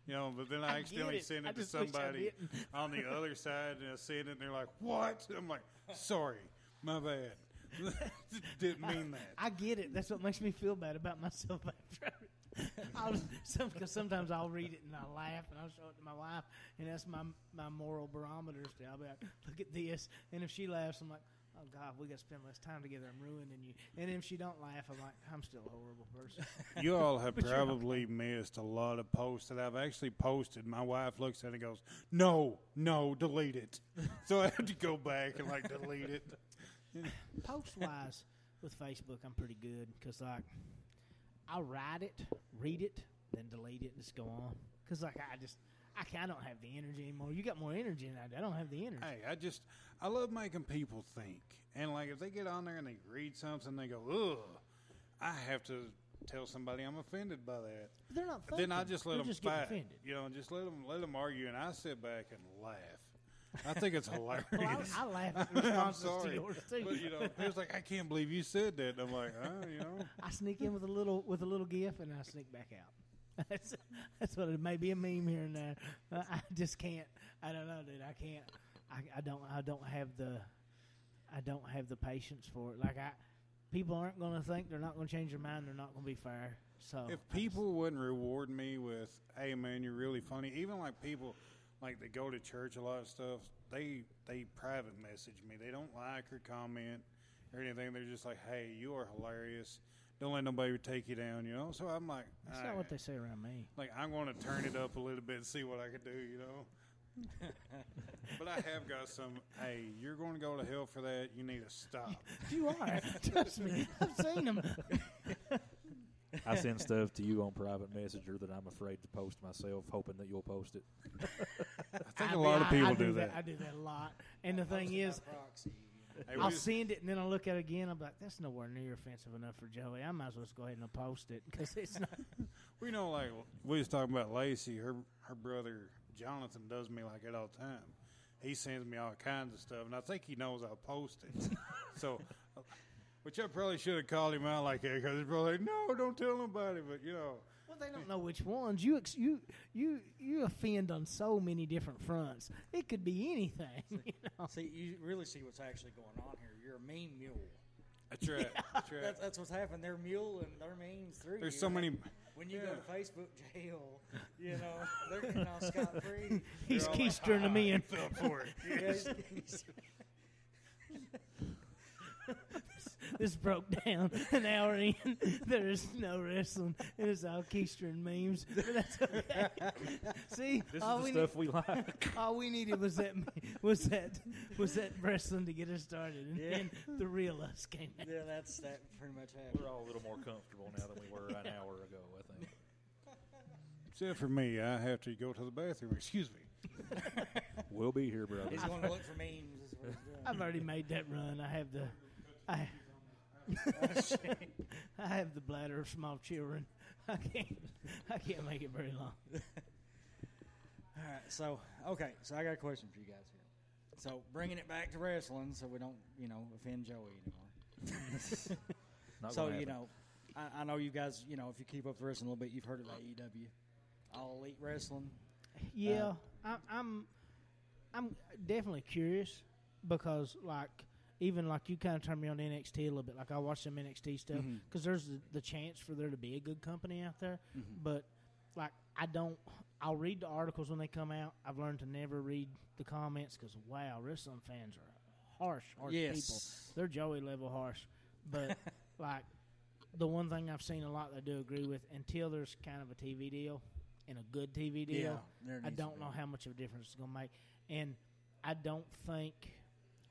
You know, but then I, I accidentally it. send I it to I somebody on the other side, and I send it, and they're like, "What?" I'm like, "Sorry, my bad. [LAUGHS] Didn't mean that." I get it. That's what makes me feel bad about myself [LAUGHS] after. I'll, some, cause sometimes I'll read it and I'll laugh and I'll show it to my wife and that's my my moral barometer. Still, I'll be like, "Look at this," and if she laughs, I'm like, "Oh God, we got to spend less time together. I'm ruining you." And if she don't laugh, I'm like, "I'm still a horrible person." You all have [LAUGHS] But you're probably missed a lot of posts that I've actually posted. My wife looks at it and goes, "No, no, delete it." So I have to go back and like delete it. [LAUGHS] Post wise, with Facebook, I'm pretty good because like I'll write it, read it, then delete it, and just go on. Because like I just I, I don't have the energy anymore. You got more energy than I do. I don't have the energy. Hey, I just I love making people think, and like if they get on there and they read something, they go, "Ugh," I have to tell somebody I'm offended by that. They're not. Then I just let They're them just fight, offended. you know, and just let them let them argue, and I sit back and laugh. I think it's hilarious. Well, I, I laugh at [LAUGHS] I'm responses to sorry, yours too. but you know, it's like I can't believe you said that. And I'm like, oh, you know, I sneak in with a little with a little gif and I sneak back out. [LAUGHS] that's that's what it may be a meme here and there. I just can't. I don't know, dude. I can't. I, I don't. I don't have the. I don't have the patience for it. Like I, people aren't going to think they're not going to change their mind. They're not going to be fair. So if I just- people wouldn't reward me with, "Hey, man, you're really funny," even like people like they go to church a lot of stuff, they they private message me. They don't like or comment or anything. They're just like, "Hey, you are hilarious." Don't let nobody take you down, you know. So I'm like, that's "All not what they say around me. Like I'm going to turn it up a little bit and see what I can do, you know. [LAUGHS] but I have got some. Hey, you're going to go to hell for that. You need to stop. You are. [LAUGHS] Trust me. I've seen them. I send stuff to you on private messenger that I'm afraid to post myself, hoping that you'll post it. [LAUGHS] I think I a lot of people I do that. I do that a lot. [LAUGHS] And the thing is, proxy. Hey, I'll we- send it and then I'll look at it again. I'm like, that's nowhere near offensive enough for Joey. I might as well just go ahead and post it [LAUGHS] because it's not. We know, like we was talking about Lacey. Her her brother Jonathan does me like that all the time. He sends me all kinds of stuff, and I think he knows I'll post it. so, which I probably should have called him out like that because he's probably like, "No, don't tell nobody." But you know, Well, they don't know which ones. You ex- you you you offend on so many different fronts. It could be anything. You know? See, you really see what's actually going on here. You're a meme mule. that's right. [LAUGHS] That's right. That's, that's what's happened. They're muling their memes through. There's you. so many. When you go to Facebook jail, you know they're getting off scot free. [LAUGHS] He's all like, keystering them ah, in. Fell for it. [LAUGHS] Yes. This broke down [LAUGHS] an hour in. [LAUGHS] There is no wrestling. It is all keystering memes. [LAUGHS] But that's okay. See, This all is we the stuff we like. All we needed was that was that was that wrestling to get us started, and Yeah. then the real us came out. yeah, that's that pretty much happened. We're all a little more comfortable now than we were an hour ago, I think. Except for me, I have to go to the bathroom. Excuse me. We'll be here, brother. He's going to look for memes. Is what he's doing. I've already made that run. I have the, I, [LAUGHS] I have the bladder of small children. [LAUGHS] I can't, I can't make it very long. [LAUGHS] All right, so okay, so I got a question for you guys here. So bringing it back to wrestling, so we don't, you know, offend Joey anymore. Not so gonna you happen. know, I, I know you guys, you know, if you keep up the wrestling a little bit, you've heard of AEW, All Elite Wrestling. Yeah, I, I'm, I'm definitely curious because like even like you kind of turned me on NXT a little bit. Like I watch some NXT stuff because there's the, the chance for there to be a good company out there, Mhm. but like I don't. I'll read the articles when they come out. I've learned to never read the comments because wow, wrestling fans are harsh, harsh people. Yes. They're Joey level harsh, but [LAUGHS] like the one thing I've seen a lot that I do agree with until there's kind of a TV deal and a good TV deal. Yeah, I don't know how much of a difference it's going to make, and I don't think,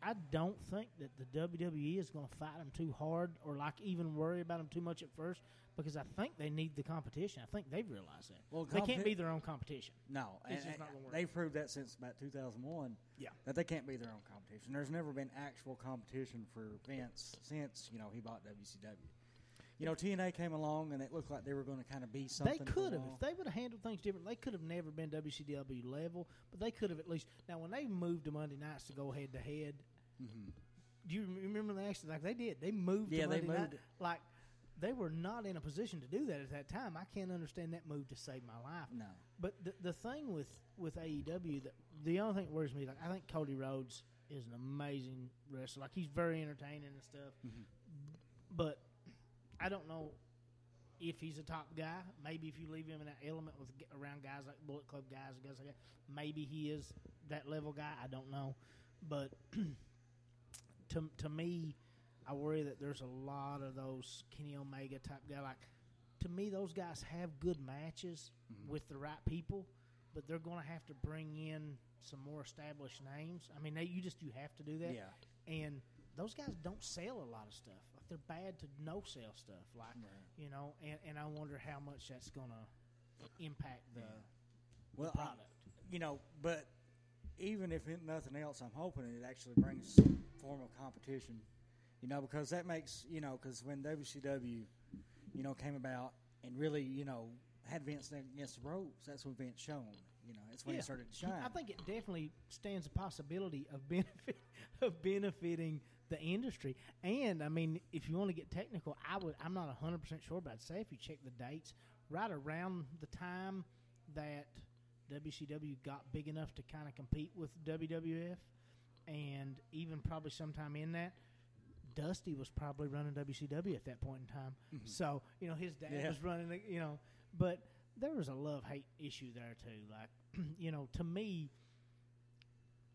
I don't think that the WWE is going to fight them too hard or like even worry about them too much at first because I think they need the competition. I think they've realized that Well, they can't be their own competition. No, It's just and they've proved that since about 2001. Yeah. that they can't be their own competition. There's never been actual competition for Vince since you know he bought WCW. You know, TNA came along and it looked like they were going to kind of be something. they could have if they would have handled things different. They could have never been WCW level, but they could have at least. Now, when they moved to Monday nights to go head to head, Mhm. do you remember the actually like they did? They moved. Yeah, they Monday night. moved. Like they were not in a position to do that at that time. I can't understand that move to save my life. No, But the the thing with with AEW, that the only thing that worries me, like I think Cody Rhodes is an amazing wrestler. Like he's very entertaining and stuff. Mhm. But I don't know if he's a top guy. Maybe if you leave him in that element with around guys like Bullet Club guys and guys like that, maybe he is that level guy. I don't know, but [CLEARS THROAT] to to me, I worry that there's a lot of those Kenny Omega type guy. Like to me, those guys have good matches mm-hmm. with the right people, but they're going to have to bring in some more established names. I mean, they, you just you have to do that. yeah, And those guys don't sell a lot of stuff. Like they're bad to no sell stuff. Like you know, and, and I wonder how much that's gonna impact the Well, I, product. you know, but even if nothing else, I'm hoping it actually brings some form of competition. You know, because that makes you know, because when WCW, you know, came about and really, you know, had Vince against the ropes, that's when Vince shone. You know, that's when he started to shine. I think it definitely stands a possibility of benefit [LAUGHS] of benefiting the industry. And I mean, if you want to get technical, I would. I'm not 100 percent sure, but I'd say if you check the dates, right around the time that WCW got big enough to kind of compete with WWF, and even probably sometime in that. Dusty was probably running WCW at that point in time, mm-hmm. so you know his dad Yeah. was running. the- You know, but there was a love hate issue there too. Like, [CLEARS THROAT] you know, to me,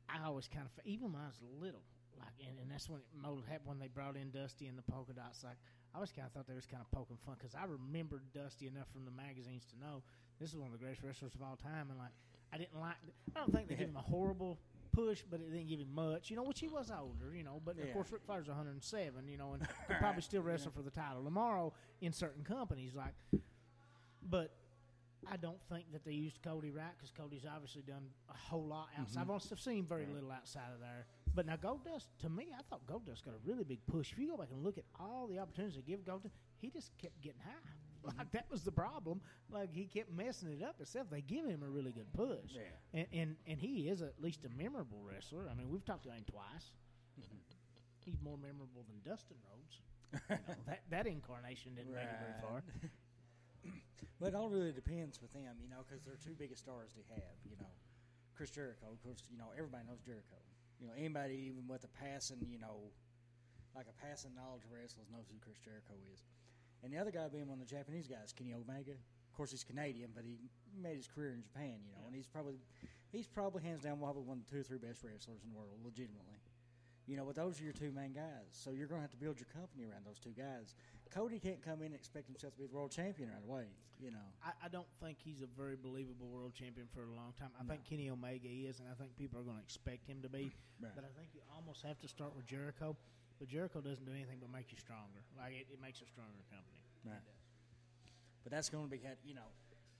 I always kind of even when I was little, like, and, and that's when it happened when they brought in Dusty and the polka dots. Like, I always kind of thought they was kind of poking fun because I remembered Dusty enough from the magazines to know this is one of the greatest wrestlers of all time, and like, I didn't like. I don't think they gave him a horrible push, but it didn't give him much. You know, which he was older. You know, but of course Ric Flair's 107. You know, and [LAUGHS] could probably still wrestle for the title tomorrow in certain companies. Like, but I don't think that they used Cody right because Cody's obviously done a whole lot outside. Mm-hmm. I've honestly seen very little outside of there. But now Goldust, to me, I thought Goldust got a really big push. If you go back and look at all the opportunities they give Goldust, he just kept getting high. Like [LAUGHS] that was the problem. Like he kept messing it up. Except they give him a really good push, Yeah. and, and and he is at least a memorable wrestler. I mean, we've talked to him twice. [LAUGHS] He's more memorable than Dustin Rhodes. You know, that that incarnation didn't make it very far. [LAUGHS] But it all really depends with them, you know, because they're two biggest stars they have. You know, Chris Jericho, of course, you know everybody knows Jericho. You know, anybody even with a passing, you know, like a passing knowledge of wrestlers knows who Chris Jericho is. And the other guy being one of the Japanese guys, Kenny Omega. Of course, he's Canadian, but he made his career in Japan. You know, and he's probably he's probably hands down probably one of the two or three best wrestlers in the world, legitimately. You know, but those are your two main guys. So you're going to have to build your company around those two guys. Cody can't come in and expect himself to be the world champion right away. You know. I, I don't think he's a very believable world champion for a long time. I think Kenny Omega is, and I think people are going to expect him to be. Right. But I think you almost have to start with Jericho. But Jericho doesn't do anything but make you stronger. Like it, it makes a stronger company. Right. But that's going to be, had- you know,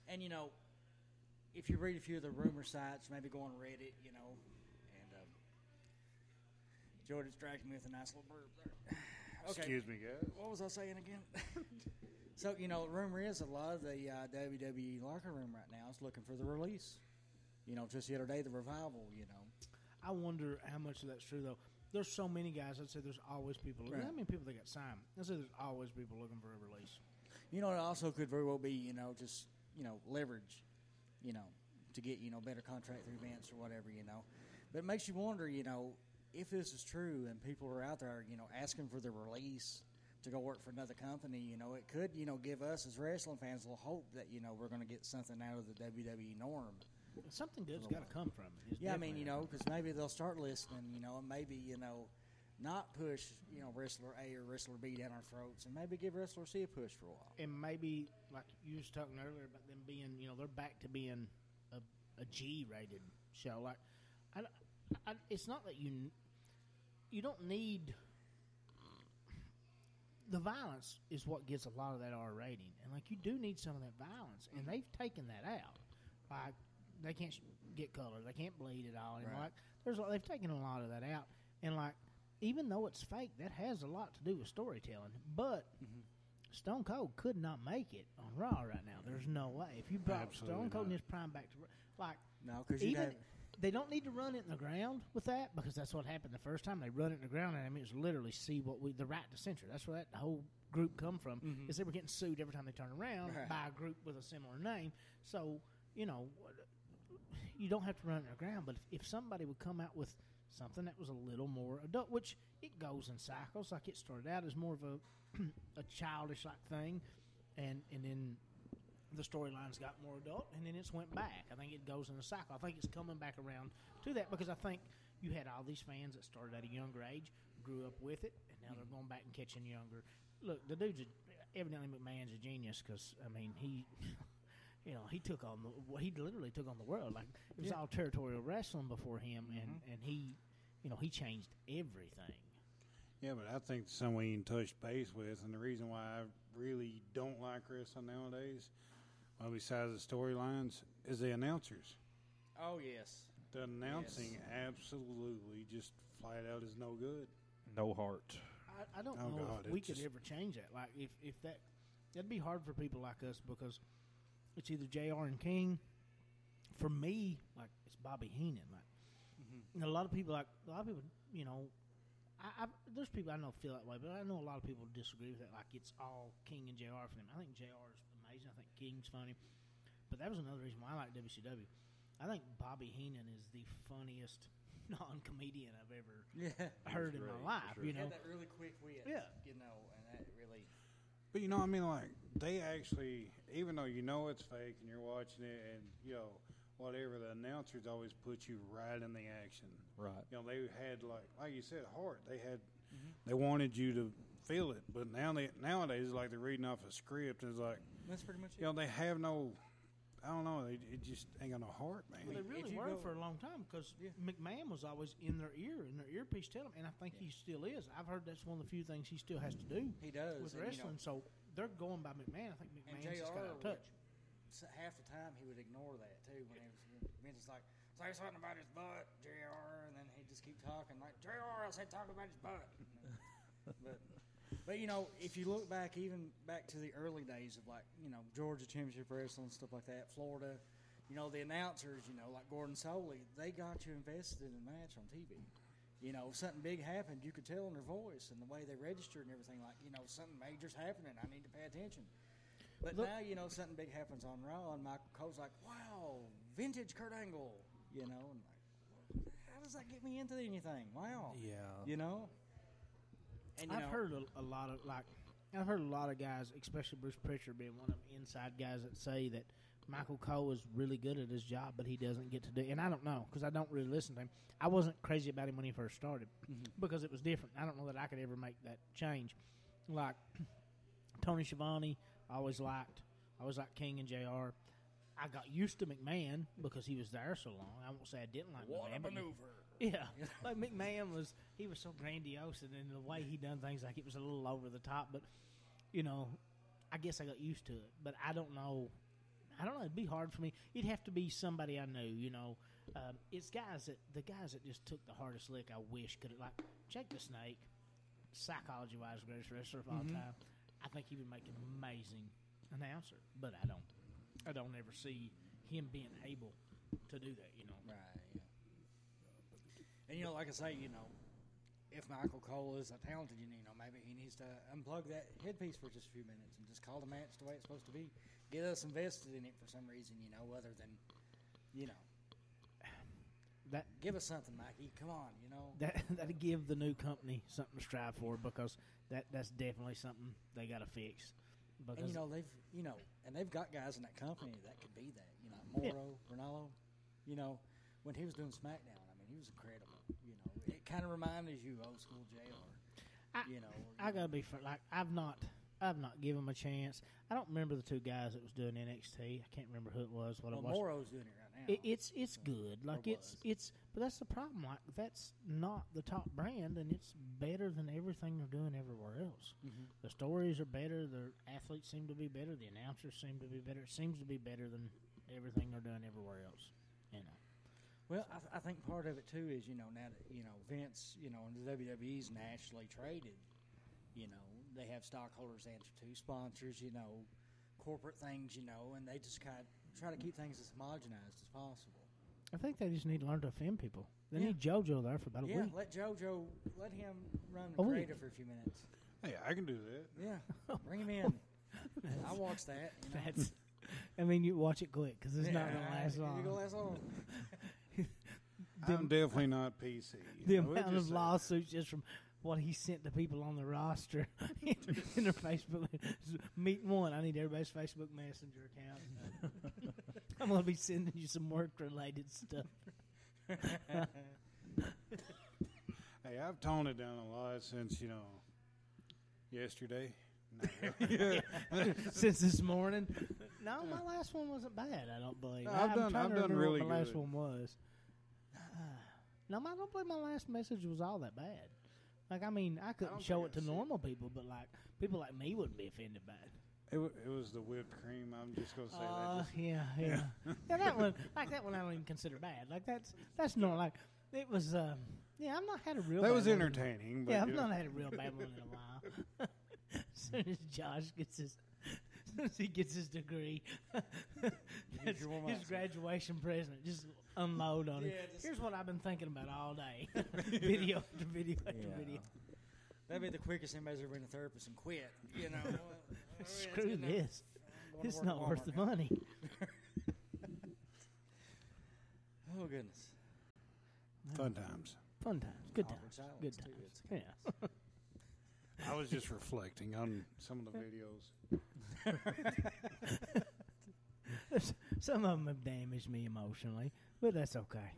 and you know, if you read a few of the rumor sites, maybe go on Reddit, you know, and um, Joe distracted me with a nice little burp there. [SIGHS] Okay. Excuse me, guys. What was I saying again? [LAUGHS] so you know, rumor is a lot of the uh, WWE locker room right now is looking for the release. You know, just the other day, the revival. You know, I wonder how much of that's true, though. There's so many guys. I'd say there's always people. Right. How many people they got signed? I'd say there's always people looking for a release. You know, it also could very well be, you know, just, you know, leverage, you know, to get, you know, better contract through Vince or whatever, you know. But it makes you wonder, you know, if this is true and people are out there, you know, asking for the release to go work for another company, you know, it could, you know, give us as wrestling fans a little hope that, you know, we're going to get something out of the WWE norm. Something good's got to come from it. It's Yeah, I mean, you know, because maybe they'll start listening, you know, and maybe, you know, not push, you know, wrestler A or wrestler B down our throats and maybe give wrestler C a push for a while. and maybe like you was talking earlier about them being, you know, they're back to being a, a G-rated show. Like, I, I, it's not that you you don't need the violence is what gets a lot of that R rating, and like you do need some of that violence, and mm-hmm. they've taken that out. Like they can't sh- get color, they can't bleed at all, and Right. like there's they've taken a lot of that out, and like even though it's fake, that has a lot to do with storytelling, but. Mm-hmm. Stone Cold could not make it on Raw right now. There's no way. If you brought Absolutely Stone Cold in his prime back to like No, because even have they don't need to run it in the ground with that because that's what happened the first time they run it in the ground. And I mean, it's literally see what we the right to censor. That's where that whole group come from. Is they were getting sued every time they turn around Right. by a group with a similar name. So you know, you don't have to run it in the ground. But if, if somebody would come out with something that was a little more adult, which it goes in cycles. Like it started out as more of a [CLEARS THROAT] a childish like thing, and and then the storylines got more adult, and then it's went back. I think it goes in a cycle. I think it's coming back around to that because I think you had all these fans that started at a younger age, grew up with it, and now they're going back and catching younger. Look, the dude's a, evidently McMahon's a genius because I mean he. [LAUGHS] You know, he took on the. well, He literally took on the world. Like it was all territorial wrestling before him, and mm-hmm. and he, you know, he changed everything. Yeah, but I think someone we can touch base with, and the reason why I really don't like wrestling nowadays, well, besides the storylines, is the announcers. Oh yes. The announcing absolutely just flat out is no good. No heart. I, I don't Oh, know God, if we it could just- ever change that. Like if if that that'd be hard for people like us because it's either Jr. and King. For me, like it's Bobby Heenan. Like Mm-hmm. and a lot of people, like a lot of people, you know, I, I there's people I know feel that way, but I know a lot of people disagree with that. Like it's all King and Jr. for them. I think Jr. is amazing. I think King's funny, but that was another reason why I like WCW. I think Bobby Heenan is the funniest [LAUGHS] non-comedian I've ever Yeah. heard in great, my life. sure. You know, had that really quick wit. Yeah. You know, and that really. But you know, I mean, like they actually, even though you know it's fake and you're watching it, and you know whatever, the announcers always put you right in the action. Right. You know, they had like, like you said, heart. They had, mm-hmm. they wanted you to feel it. But now they nowadays, it's like they're reading off a script, and it's like, That's pretty much it. you know, they have no. I don't know. They, it just ain't got no heart, man. Well, they really you were go- for a long time because Yeah. McMahon was always in their ear, in their earpiece, telling them, and I think he still is. I've heard that's one of the few things he still has to do He does. with and, you know, wrestling. so they're going by McMahon. I think And McMahon's just got JR out of touch. would- half the time he would ignore that too when he was Vince was like say something about his butt, Jr. And then he'd just keep talking like Jr. I said talk about his butt. [LAUGHS] but but you know if you look back even back to the early days of like you know Georgia Championship Wrestling stuff like that, Florida. You know the announcers, you know like Gordon Solie, they got you invested in a match on TV. You know, if something big happened, you could tell in their voice and the way they registered and everything. Like, you know, something major's happening. I need to pay attention. But Look- now, you know, something big happens on Raw, and Michael Cole's like, wow, vintage Kurt Angle. You know, and like, how does that get me into anything? Wow. Yeah. You know? And, you I've know, heard a, a lot of like, I've heard a lot of guys, especially Bruce Prichard being one of the inside guys that say that Michael Cole is really good at his job, but he doesn't get to do. And I don't know because I don't really listen to him. I wasn't crazy about him when he first started mm-hmm. because it was different. I don't know that I could ever make that change. Like [CLEARS THROAT] Tony Schiavone, I always liked. I always liked King and Jr. I got used to McMahon because he was there so long. I won't say I didn't like what McMahon. a but- maneuver. Yeah, [LAUGHS] like McMahon was, he was so grandiose, and in the way he done things, like it was a little over the top. But you know, I guess I got used to it. But I don't know. I don't know. It'd be hard for me. It'd have to be somebody I knew. You know, um, it's guys that the guys that just took the hardest lick. I wish could have like Jake the Snake, psychology wise, greatest wrestler of all time. I think he would make an amazing announcer, but I don't. I don't ever see him being able to do that. You know. Right, yeah. And, you know, like I say, you know, if Michael Cole is a talented, you know, maybe he needs to unplug that headpiece for just a few minutes and just call the match the way it's supposed to be. Get us invested in it for some reason, you know, other than, you know, That give us something, Mikey. Come on, you know. that [LAUGHS] that'd give the new company something to strive for because that that's definitely something they got to fix. Because And you know they've you know, and they've got guys in that company that could be that. You know, Yeah. Mauro, Ranallo. You know, when he was doing SmackDown, I mean, he was incredible. You know, it kind of reminded you of old school Jr. I, you know, I gotta be fair. Like I've not, I've not given him a chance. I don't remember the two guys that was doing NXT. I can't remember who it was. What well, it was. Mauro's doing it right now. It, it's it's good. Like it's was. it's, but that's the problem. Like that's not the top brand, and it's better than everything they're doing everywhere else. Mm-hmm. The stories are better. The athletes seem to be better. The announcers seem to be better. It seems to be better than everything they're doing everywhere else. You know. Well, I, th- I think part of it too is you know now that you know Vince, you know, and the WWE's nationally traded. You know, they have stockholders to answer to, sponsors, you know, corporate things, you know, and they just kind of try to keep things as homogenized as possible. I think they just need to learn to offend people. They Yeah. need JoJo there for about a yeah, week. let JoJo let him run A the week. for a few minutes. Hey, I can do that. Yeah, [LAUGHS] bring him in. I watch that. You know? That's, I mean, you watch it quick because it's not going to last it ain't gonna last long. [LAUGHS] I'm um, definitely not PC. The know, amount of lawsuits just from what he sent to people on the roster [LAUGHS] in, in their Facebook. Meet one. I need everybody's Facebook Messenger account. [LAUGHS] I'm going to be sending you some work related stuff. [LAUGHS] Hey, I've toned it down a lot since you know yesterday. No. Since this morning. No, my last one wasn't bad, I don't believe. No, I've done- I've done really what my last good. one was. No, I don't believe my last message was all that bad. Like I mean, I couldn't don't show it to I've normal people, but like people like me wouldn't be offended by it. It, wa- it was the whipped cream. I'm just gonna say Uh, that. Just, [LAUGHS] yeah, yeah, yeah. That one, like that one, I don't even consider bad. Like that's that's not like it was. Um, yeah, I've not had a real. that bad was one. entertaining. But Yeah, I've not had a real bad one in a while. [LAUGHS] as soon as Josh gets his, [LAUGHS] as soon as he gets his degree, that's his graduation present, just unload on him. Yeah, just- Here's what I've been thinking about all day: [LAUGHS] video after video after Yeah. video. That'd be the quickest anybody's ever been a therapist and quit. You know, [LAUGHS] Screw this. I'm It's not worth the now. money. [LAUGHS] Oh goodness. fun times. Fun times, good Awkward times, silence, good times. It's- Yeah. I was just reflecting on some of the videos. Some of them have damaged me emotionally, but that's okay.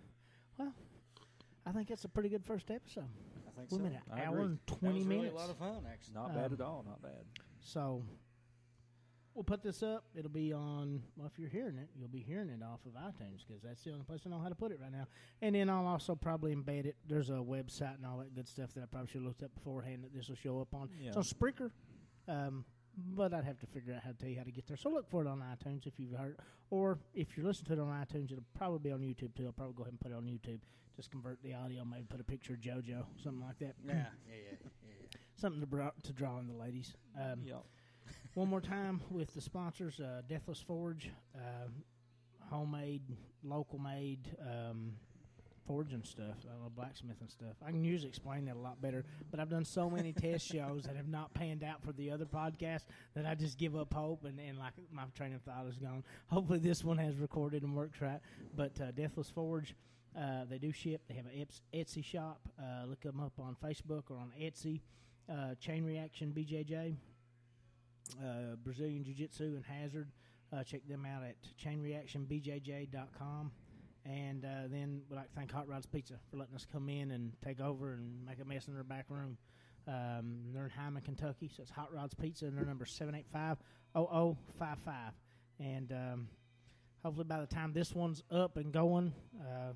Well, I think that's a pretty good first episode. I think We're so. at an I hour agree. and That twenty was really minutes. a lot of fun, actually. Not bad Um, at all. Not bad. So we'll put this up. It'll be on. Well, if you're hearing it, you'll be hearing it off of iTunes because that's the only place I know how to put it right now. And then I'll also probably embed it. There's a website and all that good stuff that I probably should have looked up beforehand that this will show up on. Yeah. It's on Spreaker. Um, but I'd have to figure out how to tell you how to get there. So look for it on iTunes if you've heard, or if you're listening to it on iTunes, it'll probably be on YouTube too. I'll probably go ahead and put it on YouTube. Just convert the audio, maybe put a picture of JoJo, something like that. Yeah, yeah, yeah, yeah. yeah. something to, bra- to draw in the ladies. Um, Yep. one more time with the sponsors uh, Deathless Forge, uh, homemade, local made um, forge and stuff, uh, blacksmith and stuff. I can usually explain that a lot better, but I've done so many test [LAUGHS] shows that have not panned out for the other podcast that I just give up hope and, and like my train of thought is gone. Hopefully, this one has recorded and worked right. But uh, Deathless Forge. Uh, they do ship. They have an Etsy shop. Uh, look them up on Facebook or on Etsy. Uh, Chain Reaction BJJ uh, Brazilian Jiu Jitsu and Hazard. Uh, check them out at chainreactionbjj.com. And uh, then we'd like to thank Hot Rods Pizza for letting us come in and take over and make a mess in their back room. Um, they're in Hindman, Kentucky, so it's Hot Rods Pizza, and their number is 785 0055. And um, hopefully by the time this one's up and going, uh,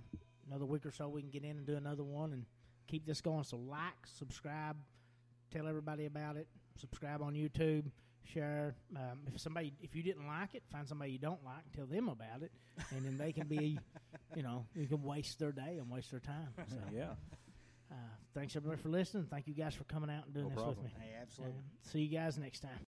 another week or so, we can get in and do another one and keep this going. So like, subscribe, tell everybody about it, subscribe on YouTube, share. Um, if somebody, if you didn't like it, find somebody you don't like, and tell them about it, and then they can be, [LAUGHS] you know, you can waste their day and waste their time. So, [LAUGHS] Yeah. uh, thanks everybody for listening. Thank you guys for coming out and doing No this problem. with me. Hey, absolutely. Uh, see you guys next time.